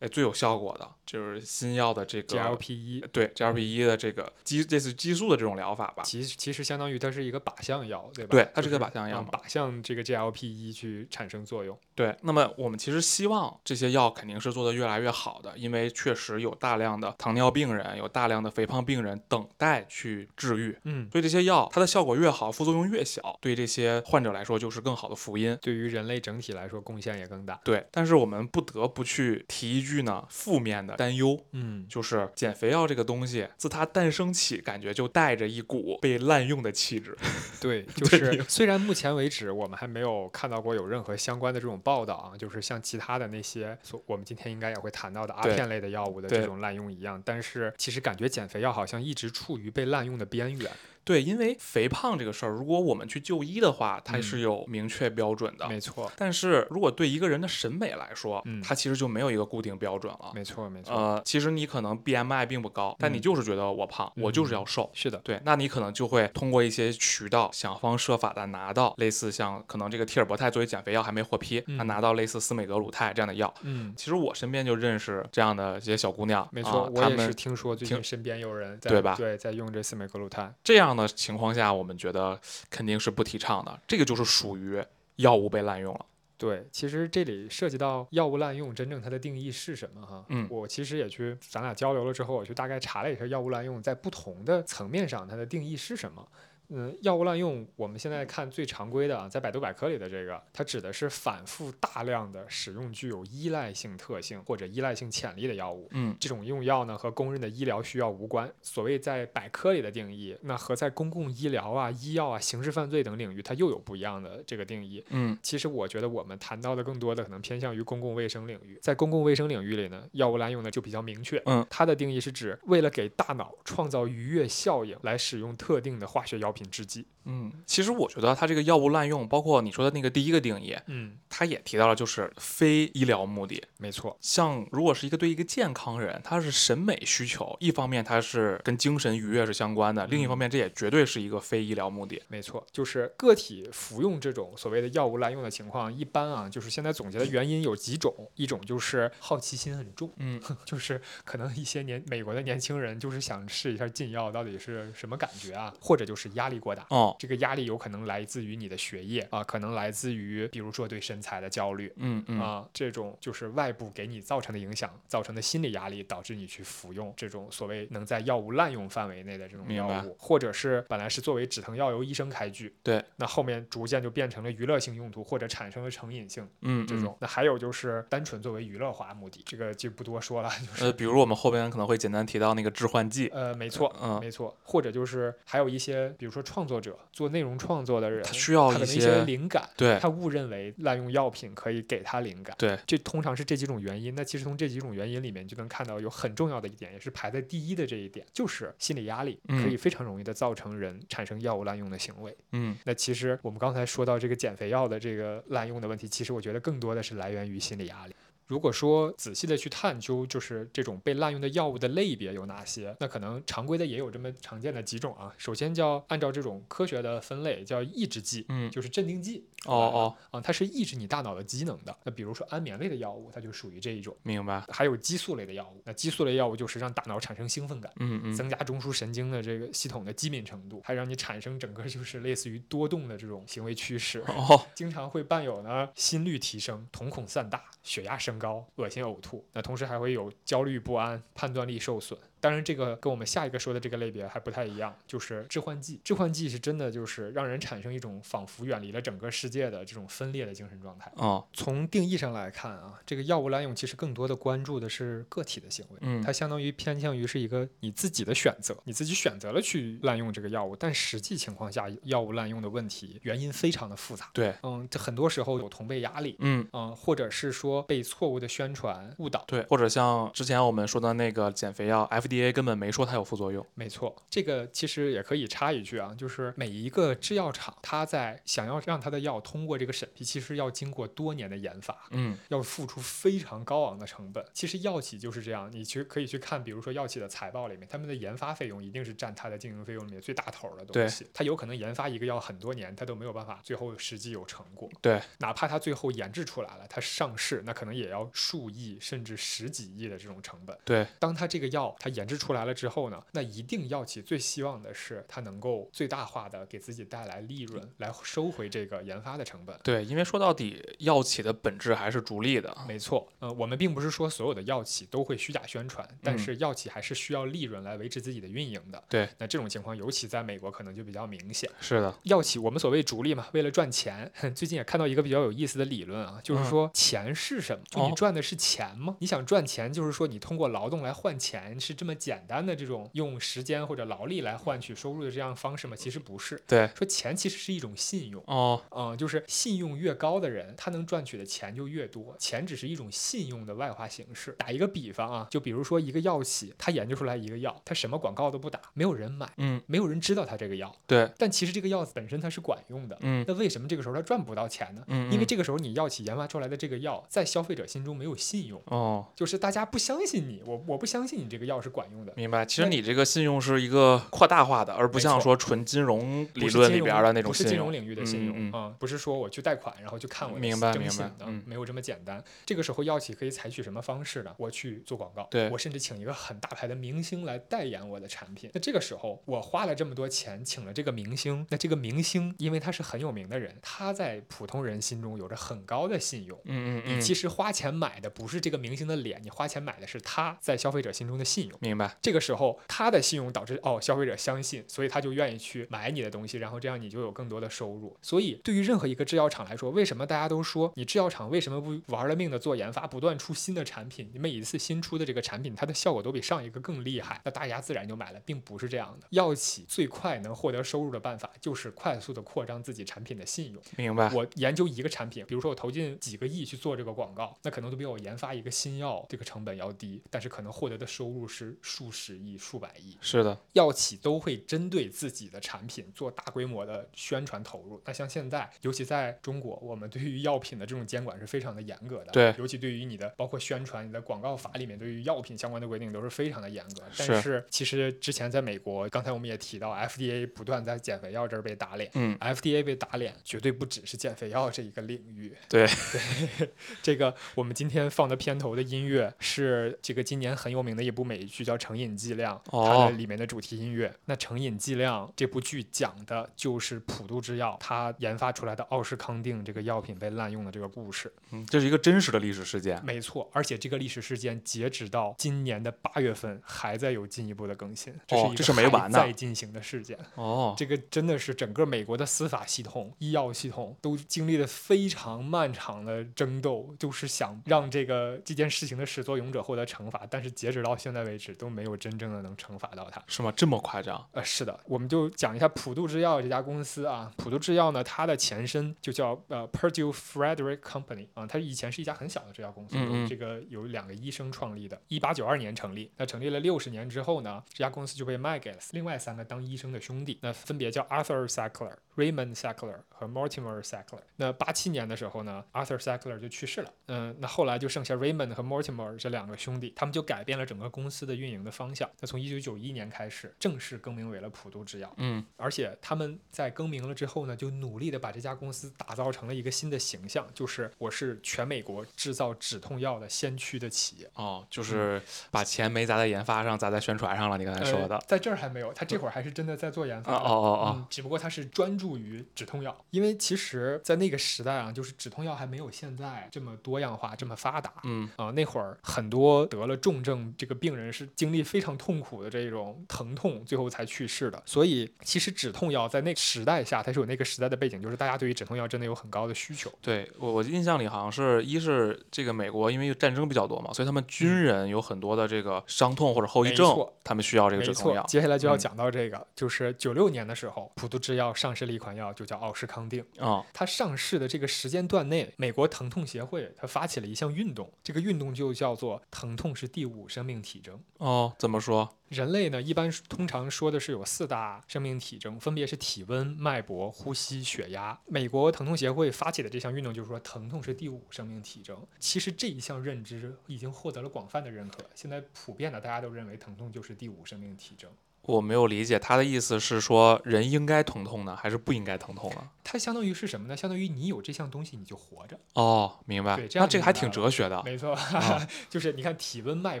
哎，最有效果的就是新药的这个 GLP 一对 GLP 一的这个激类似激素的这种疗法吧。其实其实相当于它是一个靶向药，对吧？对它是个靶向药靶向这个 GLP 一去产生作用。对，那么我们其实希望这些药肯定是做得越来越好的，因为确实有大量的糖尿病人，有大量的肥胖病人等待去治愈。嗯，所以这些药它的效果越好，副作用越小，对这些患者来说就是更好的福音。对于人类整体来说贡献也更大。对，但是我们不得不去提一句呢，负面的担忧，嗯，就是减肥药这个东西，自它诞生起，感觉就带着一股被滥用的气质。[LAUGHS] 对，[LAUGHS] 就是虽然目前为止我们还没有看到过有任何相关的这种报道啊，就是像其他的那些所我们今天应该也会谈到的阿片类的药物的这种滥用一样，但是其实感觉减肥药好像一直处于被滥用的边缘。对，因为肥胖这个事儿，如果我们去就医的话，它嗯是有明确标准的。没错，但是如果对一个人的审美来说，嗯它其实就没有一个固定标准了。没错，没错。呃，其实你可能 BMI 并不高，但你嗯就是觉得我胖，我就是要嗯瘦。是的，对，那你可能就会通过一些渠道想方设法的拿到类似像可能这个替尔博肽作为减肥药还没获批，那嗯拿到类似司美格鲁肽这样的药。嗯，其实我身边就认识这样的一些小姑娘，没错，啊、她们我也是听说最近身边有人在对吧对，在用这司美格鲁肽。这样的情况下，我们觉得肯定是不提倡的，这个就是属于药物被滥用了。对，其实这里涉及到药物滥用，真正它的定义是什么哈？嗯我其实也去，咱俩交流了之后，我去大概查了一下药物滥用在不同的层面上它的定义是什么。嗯，药物滥用，我们现在看最常规的啊，在百度百科里的这个，它指的是反复大量的使用具有依赖性特性或者依赖性潜力的药物。嗯这种用药呢和公认的医疗需要无关。所谓在百科里的定义，那和在公共医疗啊、医药啊、刑事犯罪等领域，它又有不一样的这个定义。嗯其实我觉得我们谈到的更多的可能偏向于公共卫生领域，在公共卫生领域里呢，药物滥用呢就比较明确，嗯，它的定义是指为了给大脑创造愉悦效应来使用特定的化学药品制剂。嗯，其实我觉得它这个药物滥用，包括你说的那个第一个定义，嗯，它也提到了就是非医疗目的。没错，像如果是一个对一个健康人，他是审美需求，一方面它是跟精神愉悦是相关的，另一方面这也绝对是一个非医疗目的。没错，就是个体服用这种所谓的药物滥用的情况，一般啊，就是现在总结的原因有几种，一种就是好奇心很重，嗯，[LAUGHS] 就是可能一些年美国的年轻人就是想试一下禁药到底是什么感觉啊，或者就是压力力过大。哦，这个压力有可能来自于你的学业啊，可能来自于比如说对身材的焦虑嗯嗯啊，这种就是外部给你造成的影响，造成的心理压力，导致你去服用这种所谓能在药物滥用范围内的这种药物，或者是本来是作为止疼药由医生开具，对，那后面逐渐就变成了娱乐性用途，或者产生了成瘾性嗯嗯这种。那还有就是单纯作为娱乐化目的，这个就不多说了，[LAUGHS] 就是呃，比如我们后边可能会简单提到那个致幻剂。呃，没错，嗯没错，或者就是还有一些，比如说创作者做内容创作的人，他需要一他可能一些灵感，对他误认为滥用药品可以给他灵感。对，这通常是这几种原因。那其实从这几种原因里面就能看到，有很重要的一点，也是排在第一的这一点，就是心理压力可嗯以非常容易的造成人产生药物滥用的行为。嗯那其实我们刚才说到这个减肥药的这个滥用的问题，其实我觉得更多的是来源于心理压力。如果说仔细的去探究，就是这种被滥用的药物的类别有哪些，那可能常规的也有这么常见的几种啊。首先叫按照这种科学的分类，叫抑制剂，嗯，就是镇定剂。哦哦，啊，它是抑制你大脑的机能的。那比如说安眠类的药物，它就属于这一种。明白。还有激素类的药物，那激素类药物就是让大脑产生兴奋感。嗯嗯，增加中枢神经的这个系统的机敏程度，还让你产生整个就是类似于多动的这种行为趋势。哦，经常会伴有呢心率提升、瞳孔散大、血压升高、恶心呕吐。那同时还会有焦虑不安、判断力受损。当然，这个跟我们下一个说的这个类别还不太一样，就是致幻剂。致幻剂是真的就是让人产生一种仿佛远离了整个世界的这种分裂的精神状态。哦，从定义上来看啊，这个药物滥用其实更多的关注的是个体的行为，嗯它相当于偏向于是一个你自己的选择，你自己选择了去滥用这个药物，但实际情况下，药物滥用的问题原因非常的复杂。对，嗯，这很多时候有同辈压力，嗯。嗯，或者是说被错误的宣传误导。对，或者像之前我们说的那个减肥药，FDA 根本没说它有副作用。没错，这个其实也可以插一句啊，就是每一个制药厂，它在想要让它的药通过这个审批，其实要经过多年的研发。嗯要付出非常高昂的成本。其实药企就是这样，你去可以去看，比如说药企的财报里面，他们的研发费用一定是占它的经营费用里面最大头的东西。它有可能研发一个药很多年，它都没有办法最后实际有成果。对，哪怕它最后研制出来了，它上市，那可能也要数亿甚至十几亿的这种成本。对，当它这个药它研制出来了之后呢，那一定药企最希望的是它能够最大化的给自己带来利润，来收回这个研发的成本。对，因为说到底，药企的本质还是逐利的。没错，呃，我们并不是说所有的药企都会虚假宣传，但嗯是药企还是需要利润来维持自己的运营的。对，那这种情况尤其在美国可能就比较明显。是的，药企我们所谓逐利嘛，为了赚钱。[LAUGHS] 最近也看到一个比较有意思的理论啊，就是嗯说钱是什么？就你哦赚的是钱吗？你想赚钱，就是说你通过劳动来换钱，是这么简单的这种用时间或者劳力来换取收入的这样方式吗？其实不是。对，说钱其实是一种信用。哦，嗯，就是信用越高的人，他能赚取的钱就越多。钱只是一种信用的外化形式。打一个比方啊，就比如说一个药企，他研究出来一个药，他什么广告都不打，没有人买，嗯，没有人知道他这个药，对，但其实这个药本身它是管用的。嗯那为什么这个时候他赚不到钱呢？嗯，嗯因为这个时候你药企研发出来的这个药，在消费者心中没有信用，哦，就是大家不相信你，我我不相信你这个药是管用的。明白。其实你这个信用是一个扩大化的，而不像说纯金融理论里边的那种不是。金融领域的信用嗯嗯啊、不是说我去贷款然后去看我的明白明征信的，白嗯没有这么简单。这个时候药企可以采取什么方式呢？我去做广告，对我甚至请一个很大牌的明星来代言我的产品。那这个时候我花了这么多钱请了这个明星，那这个明星因为他是很有名的人，他在普通人心中有着很高的信用。嗯嗯嗯，你其实花钱买的不是这个明星的脸，你花钱买的是他在消费者心中的信用。明白。这个时候，他的信用导致哦，消费者相信，所以他就愿意去买你的东西，然后这样你就有更多的收入。所以，对于任何一个制药厂来说，为什么大家都说你制药厂为什么不玩了命的做研发，不断出新的产品？你每一次新出的这个产品，它的效果都比上一个更厉害，那大家自然就买了，并不是这样的。药企最快能获得收入的办法，就是快速的扩张自己产品的信用。明白。我研究一个产品，比如说我投进几个亿去做这个广告，那可能都比我研发一个新药这个成本要低，但是可能获得的收入是数十亿、数百亿。是的，药企都会针对自己的产品做大规模的宣传投入。那像现在，尤其在中国，我们对于药品的这种监管是非常的严格的。对尤其对于你的包括宣传、你的广告法里面对于药品相关的规定都是非常的严格。但是是其实之前在美国，刚才我们也提到，FDA 不断在减肥药这儿被打脸。嗯，FDA 被打脸，绝对不只是减肥药这一个领域。对 [LAUGHS] 对，这个我们今天放的片头的音乐是这个今年很有名的一部美剧。剧叫《成瘾剂量》，它哦的里面的主题音乐。那《成瘾剂量》这部剧讲的就是普渡制药它研发出来的奥施康定这个药品被滥用的这个故事。嗯，这是一个真实的历史事件。没错，而且这个历史事件截止到今年的八月份还在有进一步的更新，这是一个哦这是没完呢还在进行的事件。哦，这个真的是整个美国的司法系统、医药系统都经历了非常漫长的争斗，就是想让这个这件事情的始作俑者获得惩罚，但是截止到现在为止都没有真正的能惩罚到他。是吗？这么夸张？呃，是的，我们就讲一下普渡制药这家公司啊。普渡制药呢，它的前身就叫呃 Purdue Frederick Company 啊，它以前是一家很小的制药公司，嗯嗯这个有两个医生创立的，一八九二年成立。那成立了六十年之后呢，这家公司就被卖给了另外三个当医生的兄弟，那分别叫 Arthur Sackler、Raymond Sackler 和 Mortimer Sackler。那八七年的时候呢，Arthur Sackler 就去世了，嗯、那后来就剩下 Raymond 和 Mortimer 这两个兄弟，他们就改变了整个公司的运营的方向。那从一九九一年开始，正式更名为了普渡制药。嗯，而且他们在更名了之后呢，就努力的把这家公司打造成了一个新的形象，就是我是全美国制造止痛药的先驱的企业。哦，就是把钱没砸在研发上，砸在宣传上了。你刚才说的呃，在这儿还没有，他这会儿还是真的在做研发。哦哦哦，嗯，只不过他是专注于止痛药，因为其实，在那个时代啊，就是止痛药还没有现在这么多样化、这么发达。嗯，啊、那会儿很多得了重症这个病人是经历非常痛苦的这种疼痛，最后才去世的。所以，其实止痛药在那个时代下，它是有那个时代的背景，就是大家对于止痛药真的有很高的需求。对我我印象里好像是一是这个美国因为战争比较多嘛，所以他们军人有很多的这个伤痛或者后遗症他们需要这个止痛药，。接下来就要嗯讲到这个，就是九六年的时候，普渡制药上市了一款药，就叫奥施康定。啊、它上市的这个时间段内，美国疼痛协会它发起了一项运动，这个运动就叫做“疼痛是第五生命体征”。哦，怎么说？人类呢，一般通常说的是有四大生命体征，分别是体温、脉搏、呼吸、血压。美国疼痛协会发起的这项运动就是说，疼痛是第五生命体征。其实这一项认知已经获得了广泛的认可，现在普遍的大家都认为疼痛就是第五生命体征。我没有理解他的意思是说人应该疼痛呢，还是不应该疼痛呢？它相当于是什么呢？相当于你有这项东西，你就活着。哦，明白对。这样那这个还挺哲学的。没错，哦 [LAUGHS] 就是你看体温、脉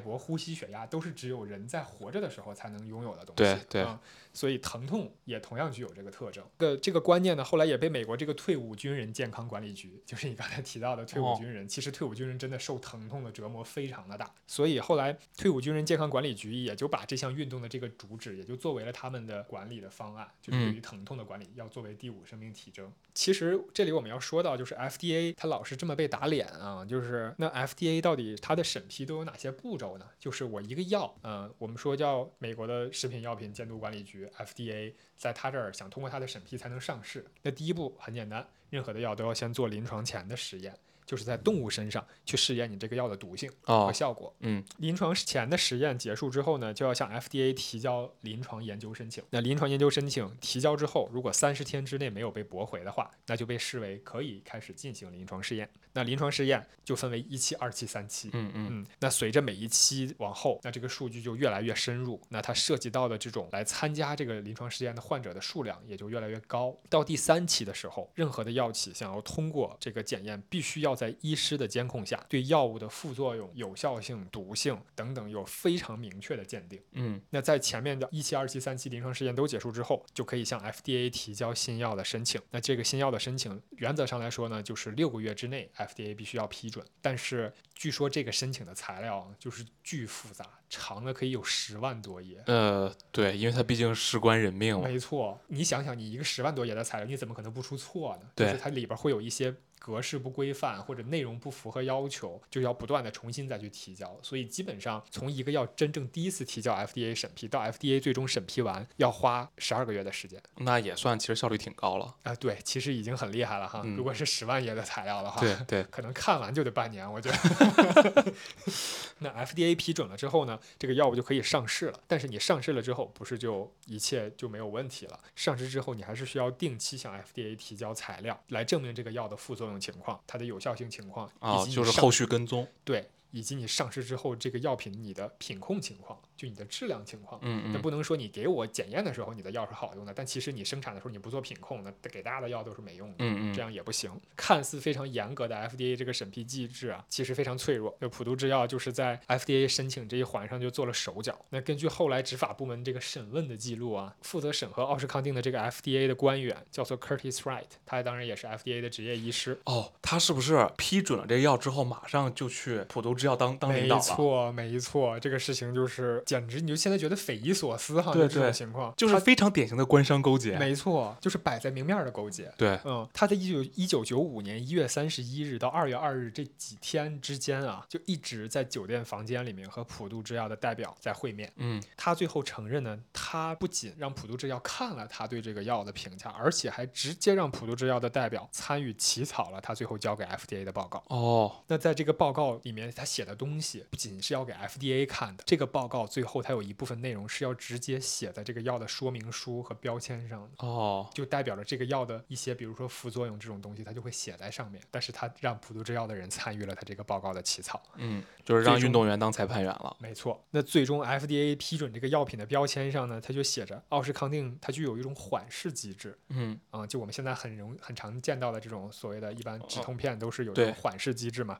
搏、呼吸、血压，都是只有人在活着的时候才能拥有的东西。对对嗯所以疼痛也同样具有这个特征。这个这个观念呢，后来也被美国这个退伍军人健康管理局，就是你刚才提到的退伍哦军人，其实退伍军人真的受疼痛的折磨非常的大。所以后来退伍军人健康管理局也就把这项运动的这个主旨，也就作为了他们的管理的方案，就是对嗯于疼痛的管理要作为第五生命体征。其实这里我们要说到，就是 FDA 它老是这么被打脸啊，就是那 FDA 到底它的审批都有哪些步骤呢？就是我一个药，嗯、我们说叫美国的食品药品监督管理局 FDA，在他这儿想通过他的审批才能上市。那第一步很简单，任何的药都要先做临床前的实验，就是在动物身上去试验你这个药的毒性和哦，效果。嗯，临床前的实验结束之后呢，就要向 FDA 提交临床研究申请。那临床研究申请提交之后，如果三十天之内没有被驳回的话，那就被视为可以开始进行临床试验。那临床试验就分为一期、二期、三期。嗯嗯，嗯，那随着每一期往后，那这个数据就越来越深入，那它涉及到的这种来参加这个临床试验的患者的数量也就越来越高。到第三期的时候，任何的药企想要通过这个检验，必须要在医师的监控下，对药物的副作用、有效性、毒性等等有非常明确的鉴定。嗯，那在前面的一期、二期、三期临床试验都结束之后，就可以向 FDA 提交新药的申请。那这个新药的申请，原则上来说呢，就是六个月之内 FDA 必须要批准。但是据说这个申请的材料啊就是巨复杂，长的可以有十万多页。呃，对，因为它毕竟事关人命嘛。没错，你想想，你一个十万多页的材料，你怎么可能不出错呢？对就是它里边会有一些格式不规范或者内容不符合要求，就要不断的重新再去提交。所以基本上从一个要真正第一次提交 FDA 审批到 FDA 最终审批完，要花十二个月的时间。那也算其实效率挺高了。啊、对，其实已经很厉害了哈。嗯如果是十万页的材料的话，对对，[LAUGHS] 可能看完就得半年，我觉得。[LAUGHS] 那 FDA 批准了之后呢，这个药物就可以上市了。但是你上市了之后，不是就一切就没有问题了？上市之后，你还是需要定期向 FDA 提交材料，来证明这个药的副作用情况、它的有效性情况，以啊，及就是后续跟踪。对，以及你上市之后这个药品你的品控情况，就你的质量情况。嗯嗯，那不能说你给我检验的时候你的药是好用的，但其实你生产的时候你不做品控，那给大家的药都是没用的。嗯嗯，这样也不行。看似非常严格的 FDA 这个审批机制啊，其实非常脆弱。就普渡制药就是在 FDA 申请这一环上就做了手脚。那根据后来执法部门这个审问的记录啊，负责审核奥施康定的这个 FDA 的官员叫做 Curtis Wright，他当然也是 FDA 的职业医师。哦，他是不是批准了这个药之后，马上就去普渡制药当当领没导了？错，没错，这个事情就是简直你就现在觉得匪夷所思哈，这种情况就是非常典型的官商勾结。没错，就是摆在明面儿的勾结。对，嗯，他在一九一九九五年一月三十一日到二月二日这几天之间啊，就一直在酒店房间里面和普渡制药的代表在会面。嗯，他最后承认呢，他不仅让普渡制药看了他对这个药的评价，而且还直接让普渡制药的代表参与起草了他最后交给 FDA 的报告。哦，那在这个报告里面，他写的东西不仅是要给 FDA 看的，这个报告最后它有一部分内容是要直接写在这个药的说明书和标签上的。哦，就代表着这个药的一些，比如说副作用这种东西，它就会写在上面。但是它让普渡制药的人参与了他这个报告的起草，嗯，就是让运动员当裁判员了。没错。那最终 FDA 批准这个药品的标签上呢，它就写着奥施康定，它具有一种缓释机制嗯，啊、就我们现在很容很常见到的这种所谓的一般止哦痛片都是有这种缓释机制嘛。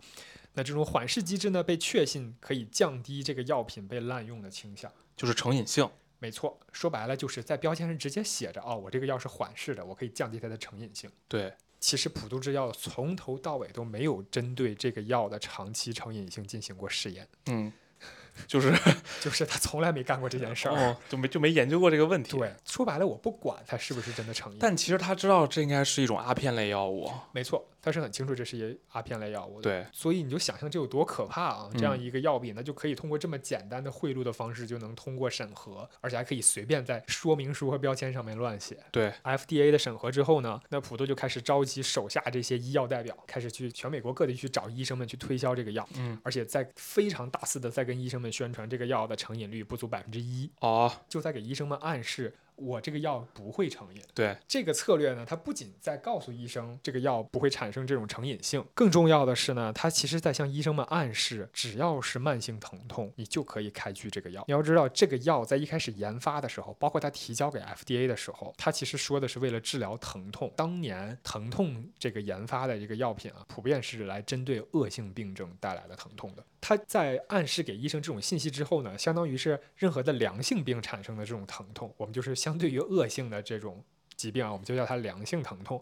那这种缓释机制呢，被确信可以降低这个药品被滥用的倾向。就是成瘾性。没错，说白了就是在标签上直接写着哦，我这个药是缓释的，我可以降低它的成瘾性。对，其实普渡制药从头到尾都没有针对这个药的长期成瘾性进行过试验，嗯，就是 [LAUGHS] 就是他从来没干过这件事儿。哦，就没就没研究过这个问题。，对，说白了，我不管它是不是真的成瘾，但其实他知道这应该是一种阿片类药物。没错，他是很清楚这是一阿片类药物的。对，所以你就想象这有多可怕啊！这样嗯一个药品，它就可以通过这么简单的贿赂的方式就能通过审核，而且还可以随便在说明书和标签上面乱写。对，FDA 的审核之后呢，那普渡就开始召集手下这些医药代表，开始去全美国各地去找医生们去推销这个药，嗯，而且在非常大肆的在跟医生们宣传这个药的成瘾率不足百分之一，哦，就在给医生们暗示我这个药不会成瘾。对，这个策略呢，它不仅在告诉医生这个药不会产生这种成瘾性，更重要的是呢，它其实在向医生们暗示，只要是慢性疼痛，你就可以开具这个药。你要知道，这个药在一开始研发的时候，包括它提交给 FDA 的时候，它其实说的是为了治疗疼痛。当年疼痛这个研发的一个药品啊，普遍是来针对恶性病症带来的疼痛的。它在暗示给医生这种信息之后呢，相当于是任何的良性病产生的这种疼痛，我们就是相相对于恶性的这种疾病啊，我们就叫它良性疼痛。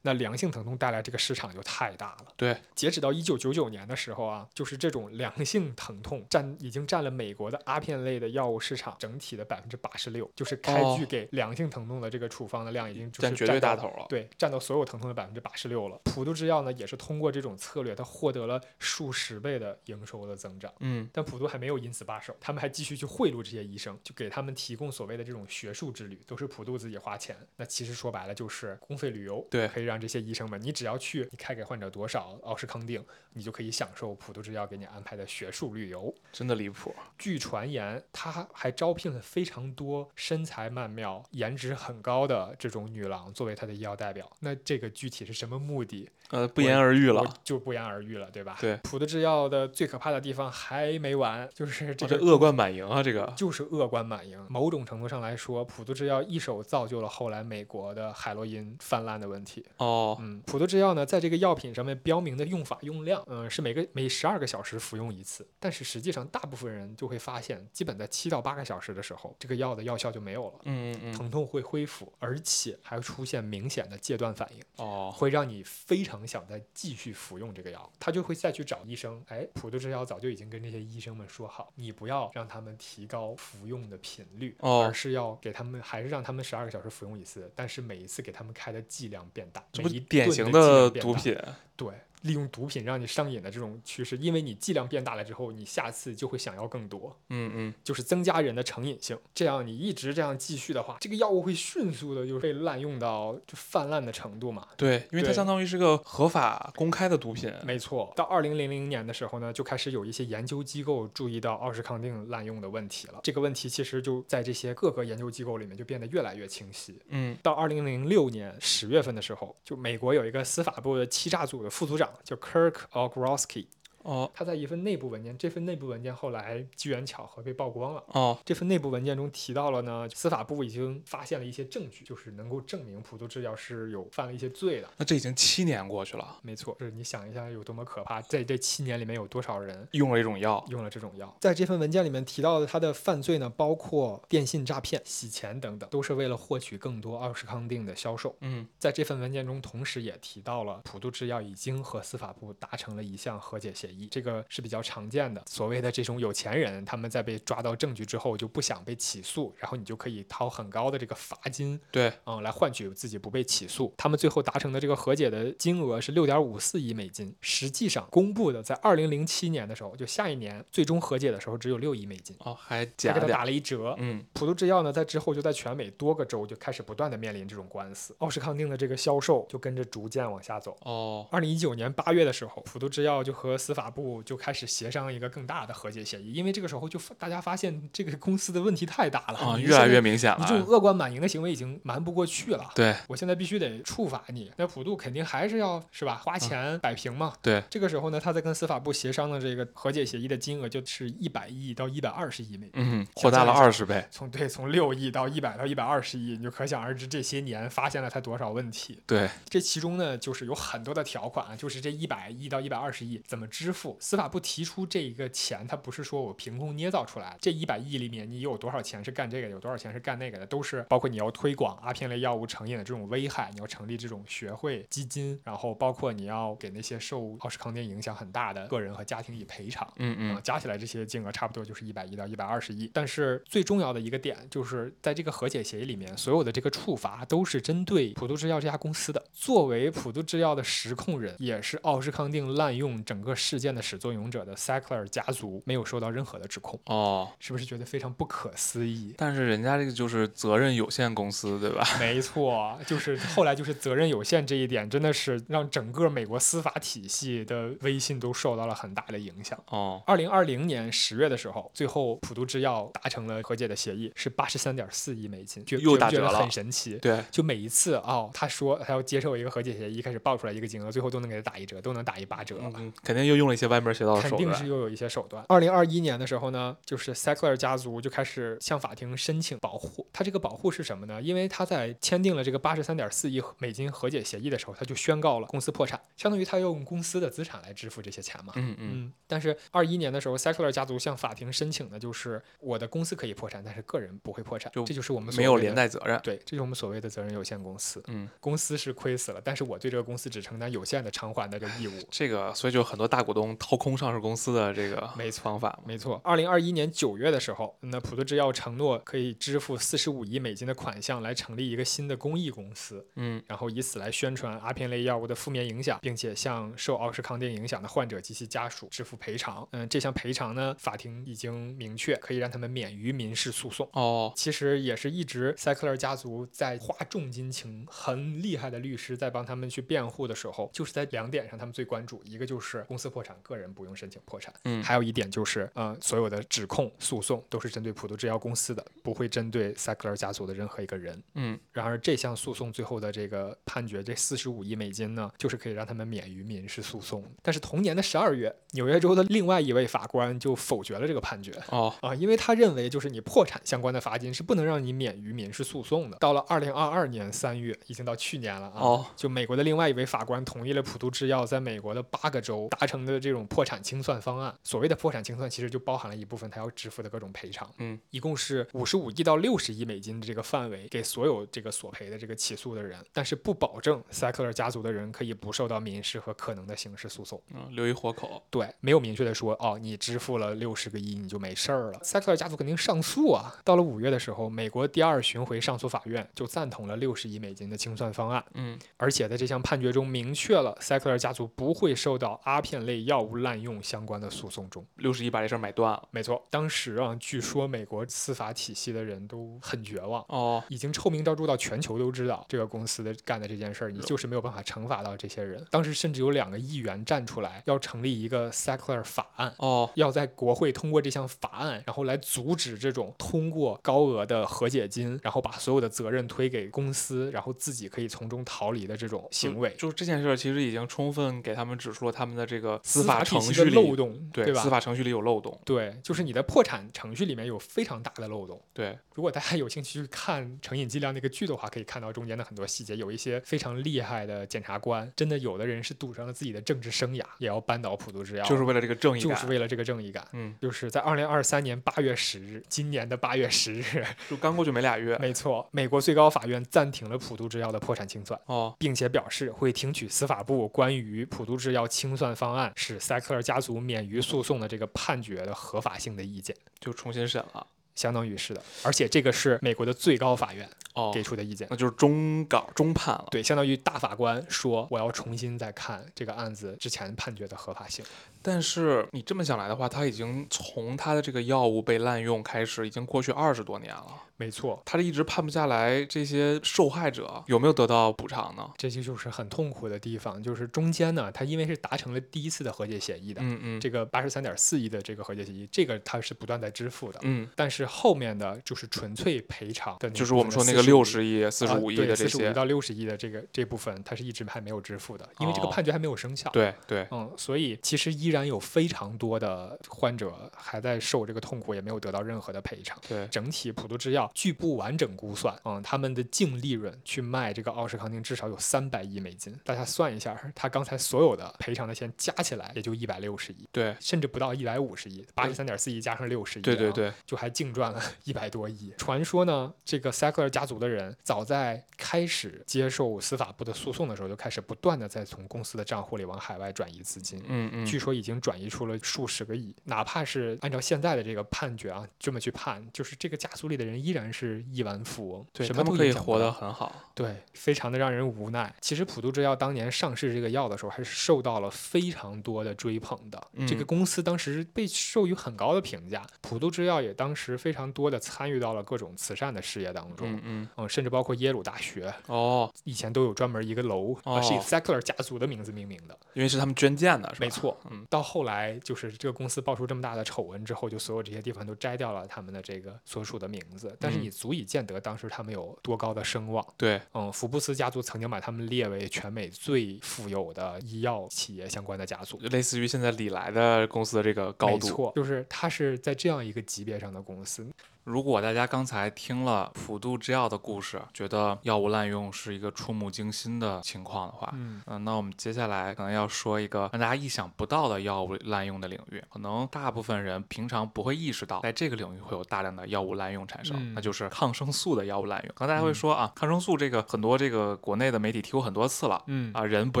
那良性疼痛带来这个市场就太大了。对，截止到一九九九年的时候啊，就是这种良性疼痛占已经占了美国的阿片类的药物市场整体的百分之八十六，就是开哦具给良性疼痛的这个处方的量已经就是占绝对大头了。对，占到所有疼痛的百分之八十六了。普渡制药呢，也是通过这种策略，它获得了数十倍的营收的增长。嗯，但普渡还没有因此罢手，他们还继续去贿赂这些医生，就给他们提供所谓的这种学术之旅，都是普渡自己花钱。那其实说白了就是公费旅游，对可以让这些医生们，你只要去，你开给患者多少奥施康定，你就可以享受普渡制药给你安排的学术旅游。真的离谱。据传言，他还招聘了非常多身材曼妙、颜值很高的这种女郎作为他的医药代表。那这个具体是什么目的？呃，不言而喻了。我就不言而喻了，对吧？对普渡制药的最可怕的地方还没完，就是这个恶贯满盈啊，这个。就是恶贯满盈。某种程度上来说，普渡制药一手造就了后来美国的海洛因泛滥的问题。哦，嗯，普渡制药呢，在这个药品上面标明的用法用量，嗯，是每个每十二个小时服用一次。但是实际上，大部分人就会发现，基本在七到八个小时的时候，这个药的药效就没有了。嗯嗯嗯。疼痛会恢复，而且还会出现明显的戒断反应，哦，会让你非常想再继续服用这个药。他就会再去找医生，哎，普渡制药早就已经跟这些医生们说好，你不要让他们提高服用的频率，哦而是要给他们，还是让他们十二个小时服用一次，但是每一次给他们开的剂量变大，这不典型的毒品。对，利用毒品让你上瘾的这种趋势，因为你剂量变大了之后，你下次就会想要更多，嗯嗯。就是增加人的成瘾性。这样你一直这样继续的话，这个药物会迅速的就被滥用到就泛滥的程度嘛。对，因为它相当于是个合法公开的毒品。没错，到二零零零年的时候呢，就开始有一些研究机构注意到奥施康定滥用的问题了。这个问题其实就在这些各个研究机构里面就变得越来越清晰。嗯到二零零六年十月份的时候，就美国有一个司法部的欺诈组的副组长就 Kirk Ogrosky. 哦他在一份内部文件，这份内部文件后来机缘巧合被曝光了。哦，这份内部文件中提到了呢，司法部已经发现了一些证据，就是能够证明普渡制药是有犯了一些罪的。那这已经七年过去了，没错，就是你想一下有多么可怕，在这七年里面有多少人用了一种药，用了这种药。在这份文件里面提到的他的犯罪呢，包括电信诈骗、洗钱等等，都是为了获取更多奥士康定的销售。嗯在这份文件中，同时也提到了普渡制药已经和司法部达成了一项和解协议，这个是比较常见的。所谓的这种有钱人，他们在被抓到证据之后就不想被起诉，然后你就可以掏很高的这个罚金，对，嗯，来换取自己不被起诉。他们最后达成的这个和解的金额是六点五四亿美金，实际上公布的在二零零七年的时候，就下一年最终和解的时候只有六亿美金，哦还他给他打了一折。嗯普渡制药呢，在之后就在全美多个州就开始不断的面临这种官司，奥士康定的这个销售就跟着逐渐往下走。哦二零一九年八月的时候，普渡制药就和司法部就开始协商一个更大的和解协议，因为这个时候就大家发现这个公司的问题太大了，啊越来越明显你这种，恶贯满盈的行为已经瞒不过去了。对我现在必须得处罚你，那普渡肯定还是要是吧，花钱摆平嘛。对，这个时候呢，他在跟司法部协商的这个和解协议的金额就是一百亿到一百二十亿美元。嗯扩大了二十倍，从对从六亿到一百到一百二十亿，你就可想而知这些年发现了他多少问题。对，这其中呢，就是有很多的条款啊，就是这一百亿到一百二十亿怎么支付？司法部提出这一个钱，它不是说我凭空捏造出来的。这一百亿里面，你有多少钱是干这个的，有多少钱是干那个的，都是包括你要推广阿片类药物成瘾的这种危害，你要成立这种学会基金，然后包括你要给那些受奥施康定影响很大的个人和家庭以赔偿。嗯嗯啊，加起来这些金额差不多就是一百亿到一百二十亿。但是最重要的一个点就是在这个和解协议里面，所有的这个处罚都是针对普渡制药这家公司的。作为普渡制药的实控人，也是奥施康定滥用整个事件的始作俑者的 Sackler 家族，没有受到任何的指控，哦，是不是觉得非常不可思议？但是人家这个就是责任有限公司，对吧？没错，就是后来就是责任有限这一点，真的是让整个美国司法体系的威信都受到了很大的影响。哦二零二零年十月的时候，最后普渡制药达成了和解的协议，是八十三点四亿美金，就又打折了很神奇。对，就每一次哦，他说他要接受一个和解协议，一开始报出来一个金额，最后都能给他打一折，都能打一八折。嗯嗯，肯定又用了一些歪门邪道的肯手段，定是又有一些手段。二零二一年的时候呢，就是 Sackler 家族就开始向法庭申请保护。他这个保护是什么呢？因为他在签订了这个八十三点四亿美金和解协议的时候，他就宣告了公司破产，相当于他要用公司的资产来支付这些钱嘛。嗯嗯嗯，但是二一年的时候，Sackler 家族向法庭申请的就是我的公司可以破产，但是个人不会破产，就这就是我们所没有谓的连带责任，对，这就是我们所谓的责任有限公司。嗯，公司是亏死了，但是我对这个公司只承担有限的偿还的这个义务。这个所以就很多大股东掏空上市公司的这个没错方法嘛，没错，二零二一年九月的时候，那普渡制药承诺可以支付四十五亿美金的款项来成立一个新的公益公司，嗯然后以此来宣传阿片类药物的负面影响，并且向受奥施康定影响的患者及其家属支付赔偿。嗯，这项赔偿呢，法庭已经明确可以让他们免于民事诉讼。哦其实也是一直塞克勒家族在花重金请很厉害的律师在帮他们去辩护的时候，就是在两点上他们最关注，一个就是公司破产，个人不用申请破产，嗯还有一点就是，呃，所有的指控诉讼都是针对普渡制药公司的，不会针对塞克勒家族的任何一个人。嗯然而这项诉讼最后的这个判决，这四十五亿美金呢，就是可以让他们免于民事诉讼。但是同年的十二月，纽约州的另外一位法官就否决了这个判决。哦啊，因为他认为就是你破产相关的罚金是不能让你免于民事诉讼的。到了二零二二年三月，已经到去年了啊。哦就美国的另外一位法官同意了普渡制药在美国的八个州达成的这种破产清算方案。所谓的破产清算，其实就包含了一部分他要支付的各种赔偿。嗯，一共是五十五亿到六十亿美金的这个范围，给所有这个索赔的这个起诉的人，但是不保证塞克勒家族的人可以不受到民事和可能的刑事诉讼。嗯，留一活口，对，没有明确的说哦，你支付了六十个亿你就没事儿了。塞克勒家族肯定上诉啊。到了五月的时候，美国第二巡回上诉法院就赞同了六十亿美金的清算方案，嗯而且在这项判决中明确了塞克勒家族不会受到阿片类药物滥用相关的诉讼中。六十亿把这事儿买断了，没错，当时啊，据说美国司法体系的人都很绝望。哦已经臭名昭著到全球都知道这个公司的干的这件事儿，你就是没有办法惩罚到这些人。当时甚至有两个议员站出来，要成立一个 Sackler 法案，哦要在国会通过这项法案，然后来阻止这种通过高额的和解金，然后把所有的责任推给公司，然后自己可以从中逃离的这种行为。就是这件事儿其实已经充分给他们指出了他们的这个司法程序里漏洞，对吧？司法程序里有漏洞，对，就是你的破产程序里面有非常大的漏洞。对，如果大家有兴趣去看《成瘾剂量》那个剧的话，可以看到中间的很多细节，有一些非常厉害的检察官，真的有的人是赌上了自己的政治生涯，也要扳倒普渡制药，就是为了这个正义感，就是为了这个正义感。嗯，就是在二零二三年八月十日，今年的八月十日，[LAUGHS] 就刚过去没俩月，没错，美国最高法院暂停了普渡制药的破产清算。哦，并且表示会听取司法部关于普渡制药清算方案使塞克尔家族免于诉讼的这个判决的合法性的意见，就重新审了，相当于是的，而且这个是美国的最高法院。哦，给出的意见。那就是中稿终判了，对，相当于大法官说，我要重新再看这个案子之前判决的合法性。但是你这么想来的话，他已经从他的这个药物被滥用开始，已经过去二十多年了。没错，他这一直判不下来，这些受害者有没有得到补偿呢？这些就是很痛苦的地方，就是中间呢，他因为是达成了第一次的和解协议的，嗯嗯，这个八十三点四亿的这个和解协议，这个他是不断在支付的。嗯，但是后面的就是纯粹赔偿的那部分的45，就是我们说那个六十亿、四十五亿的这四十五些，到六十亿的这个这部分，它是一直还没有支付的，因为这个哦判决还没有生效。对对，嗯，所以其实依然有非常多的患者还在受这个痛苦，也没有得到任何的赔偿。对，整体普渡制药据不完整估算，嗯，他们的净利润去卖这个奥施康定至少有三百亿美金。大家算一下，他刚才所有的赔偿的钱加起来也就一百六十亿，对，甚至不到一百五十亿，八十三点四亿加上六十亿、啊，对对对，就还净赚了一百多亿。传说呢，这个塞克尔家族的人早在开始接受司法部的诉讼的时候，就开始不断的在从公司的账户里往海外转移资金。嗯嗯，据说已经转移出了数十个亿，哪怕是按照现在的这个判决啊，这么去判，就是这个家族里的人依然是亿万富翁，对什么都可以活得很好，对，非常的让人无奈。其实普渡制药当年上市这个药的时候，还是受到了非常多的追捧的。这个嗯公司当时被授予很高的评价，普渡制药也当时非常多的参与到了各种慈善的事业当中。嗯嗯，嗯，甚至包括耶鲁大学，哦，以前都有专门一个楼，呃是以哦 Sackler 家族的名字命名的。因为是他们捐建的，是吧？没错，嗯，到后来就是这个公司爆出这么大的丑闻之后，就所有这些地方都摘掉了他们的这个所属的名字，但是嗯你足以见得当时他们有多高的声望。对，嗯，福布斯家族曾经把他们列为全美最富有的医药企业相关的家族。类似于现在李来的公司的这个高度。没错，就是它是在这样一个级别上的公司。如果大家刚才听了普渡制药的故事，觉得药物滥用是一个触目惊心的情况的话，嗯，嗯，那我们接下来可能要说一个让大家意想不到的药物滥用的领域，可能大部分人平常不会意识到，在这个领域会有大量的药物滥用产生，嗯那就是抗生素的药物滥用。可能大家会嗯说啊，抗生素这个很多这个国内的媒体提过很多次了。嗯啊，人不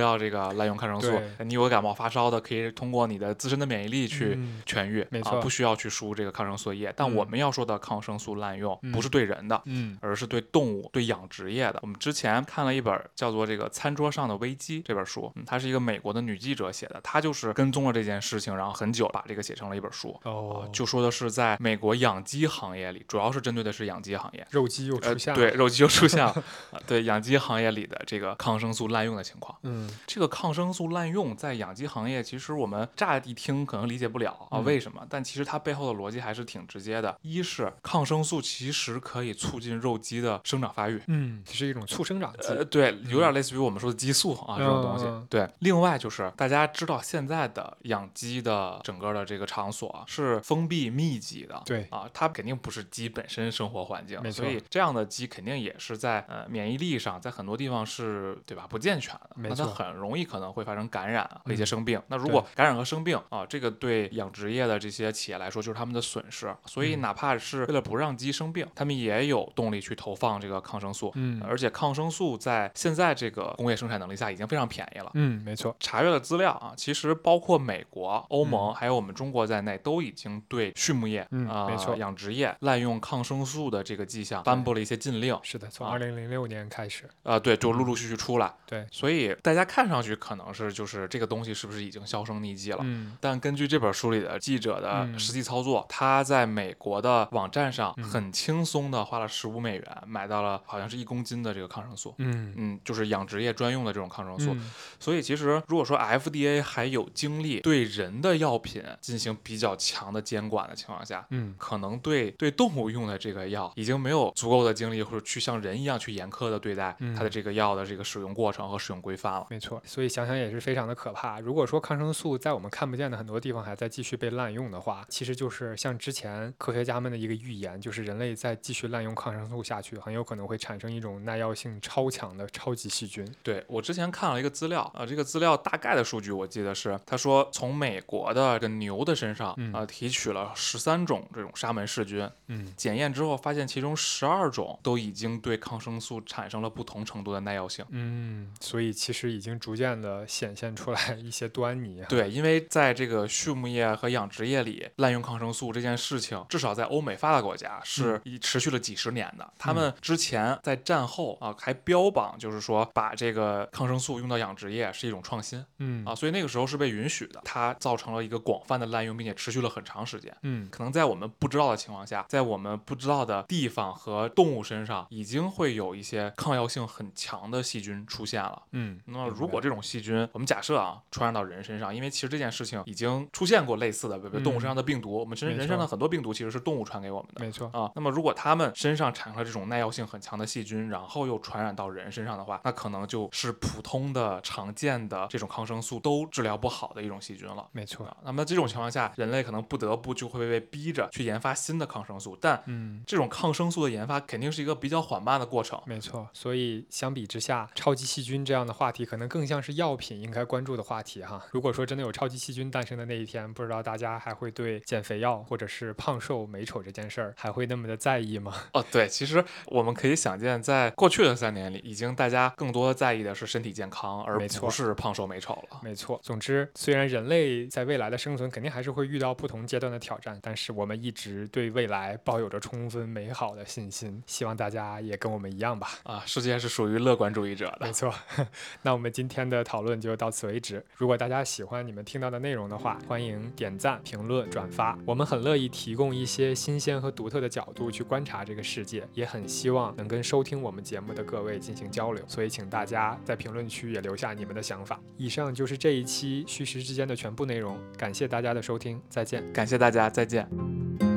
要这个滥用抗生素。你有感冒发烧的，可以通过你的自身的免疫力去嗯痊愈，啊，没错不需要去输这个抗生素液。但我嗯们要说的抗生素滥用，嗯不是对人的，嗯而是对动物、对养殖业的。我们之前看了一本叫做《这个餐桌上的危机》这本书，嗯，它是一个美国的女记者写的，她就是跟踪了这件事情，然后很久把这个写成了一本书。哦啊，，就说的是在美国养鸡行业里，主要是针对的是养鸡行业。肉鸡又呃出，现了。对，肉鸡又出现了。[LAUGHS] 啊对养鸡行业里的这个抗生素滥用的情况，嗯这个抗生素滥用在养鸡行业，其实我们乍一听可能理解不了啊，嗯为什么？但其实它背后的逻辑还是挺直接的。一是抗生素其实可以促进肉鸡的生长发育，嗯，是一种促生长剂。呃，对，有点类似于我们说的激素啊、这种东西。对，另外就是大家知道现在的养鸡的整个的这个场所啊是封闭密集的，对啊，它肯定不是鸡本身生活环境，没所以这样的鸡肯定也是在呃免疫力上，在很多地方是对吧？不健全的，那它很容易可能会发生感染和一些嗯。生病。那如果感染和生病啊，这个对养殖业的这些企业来说就是他们的损失，所以嗯。哪怕是为了不让鸡生病，他们也有动力去投放这个抗生素。嗯而且抗生素在现在这个工业生产能力下已经非常便宜了。嗯，没错。查阅了资料啊，其实包括美国、欧盟、嗯还有我们中国在内，都已经对畜牧业、嗯呃没错养殖业滥用抗生素的这个迹象颁布了一些禁令。是的，从啊二零零六年开始。呃，对，就陆陆续续出来。对，所以大家看上去可能是就是这个东西是不是已经销声匿迹了？嗯但根据这本书里的记者的嗯实际操作，他在美国的网站站上嗯很轻松的花了十五美元买到了好像是一公斤的这个抗生素。嗯嗯，就是养殖业专用的这种抗生素，嗯所以其实如果说 FDA 还有精力对人的药品进行比较强的监管的情况下，嗯，可能对对动物用的这个药已经没有足够的精力，或者去像人一样去严苛的对待嗯它的这个药的这个使用过程和使用规范了。没错。所以想想也是非常的可怕。如果说抗生素在我们看不见的很多地方还在继续被滥用的话，其实就是像之前科学家们的一个预言，就是人类再继续滥用抗生素下去，很有可能会产生一种耐药性超强的超级细菌。对我之前看了一个资料啊、这个资料大概的数据我记得是，他说从美国的这牛的身上啊、嗯提取了十三种这种沙门氏菌，嗯检验之后发现其中十二种都已经对抗生素产生了不同程度的耐药性。嗯，所以其实已经逐渐的显现出来一些端倪啊。对，因为在这个畜牧业和养殖业里，滥用抗生素这件事情，至少在欧美发达国家是已持续了几十年的。他们之前在战后啊，还标榜就是说把这个抗生素用到养殖业是一种创新嗯啊，所以那个时候是被允许的。它造成了一个广泛的滥用，并且持续了很长时间。嗯可能在我们不知道的情况下，在我们不知道的地方和动物身上，已经会有一些抗药性很强的细菌出现了。嗯，那么，如果这种细菌，我们假设啊，传染到人身上，因为其实这件事情已经出现过类似的，比如动物身上的病毒，我们身没人身上的很多病毒其实是动物传给我们的。没错。啊，那么如果他们身上产生了这种耐药性很强的细菌，然后又传染到人身上的话，那可能就是普通的、常见的这种抗生素都治疗不好的一种细菌了。没错，啊，那么这种情况下，人类可能不得不就会被逼着去研发新的抗生素，但嗯，这种抗生素的研发肯定是一个比较缓慢的过程。没错。所以相比之下，超级细菌这样的话题可能更像是药品应该关注的话题哈。如果说真的有超级细菌诞生的那一天，不知道大家还会对减肥药或者是胖瘦美丑这件事儿还会那么的在意吗？[LAUGHS] 哦，对，其实我们可以想见，在过去的三年里，已经大家更多在意的是身体健康，而不是胖瘦美丑了。没错，总之，虽然人类在未来的生存肯定还是会遇到不同阶段的挑战，但是我们一直对未来抱有着充分美好的信心。希望大家也跟我们一样吧。啊，世界是属于乐观主义者的没。错，[LAUGHS] 那我们今天的讨论就到此为止。如果大家喜欢你们听到的内容的话，欢迎点赞、评论、转发。我们很乐意提供一些新鲜和独特的角度去观察这个世界，也很希望能跟收听我们节目的各位进行交流。所以，请大家在评论区也留下你们的想法。以上就是这一期虚实之间的全部内容，感谢大家的收听，再见。感谢大家，再见。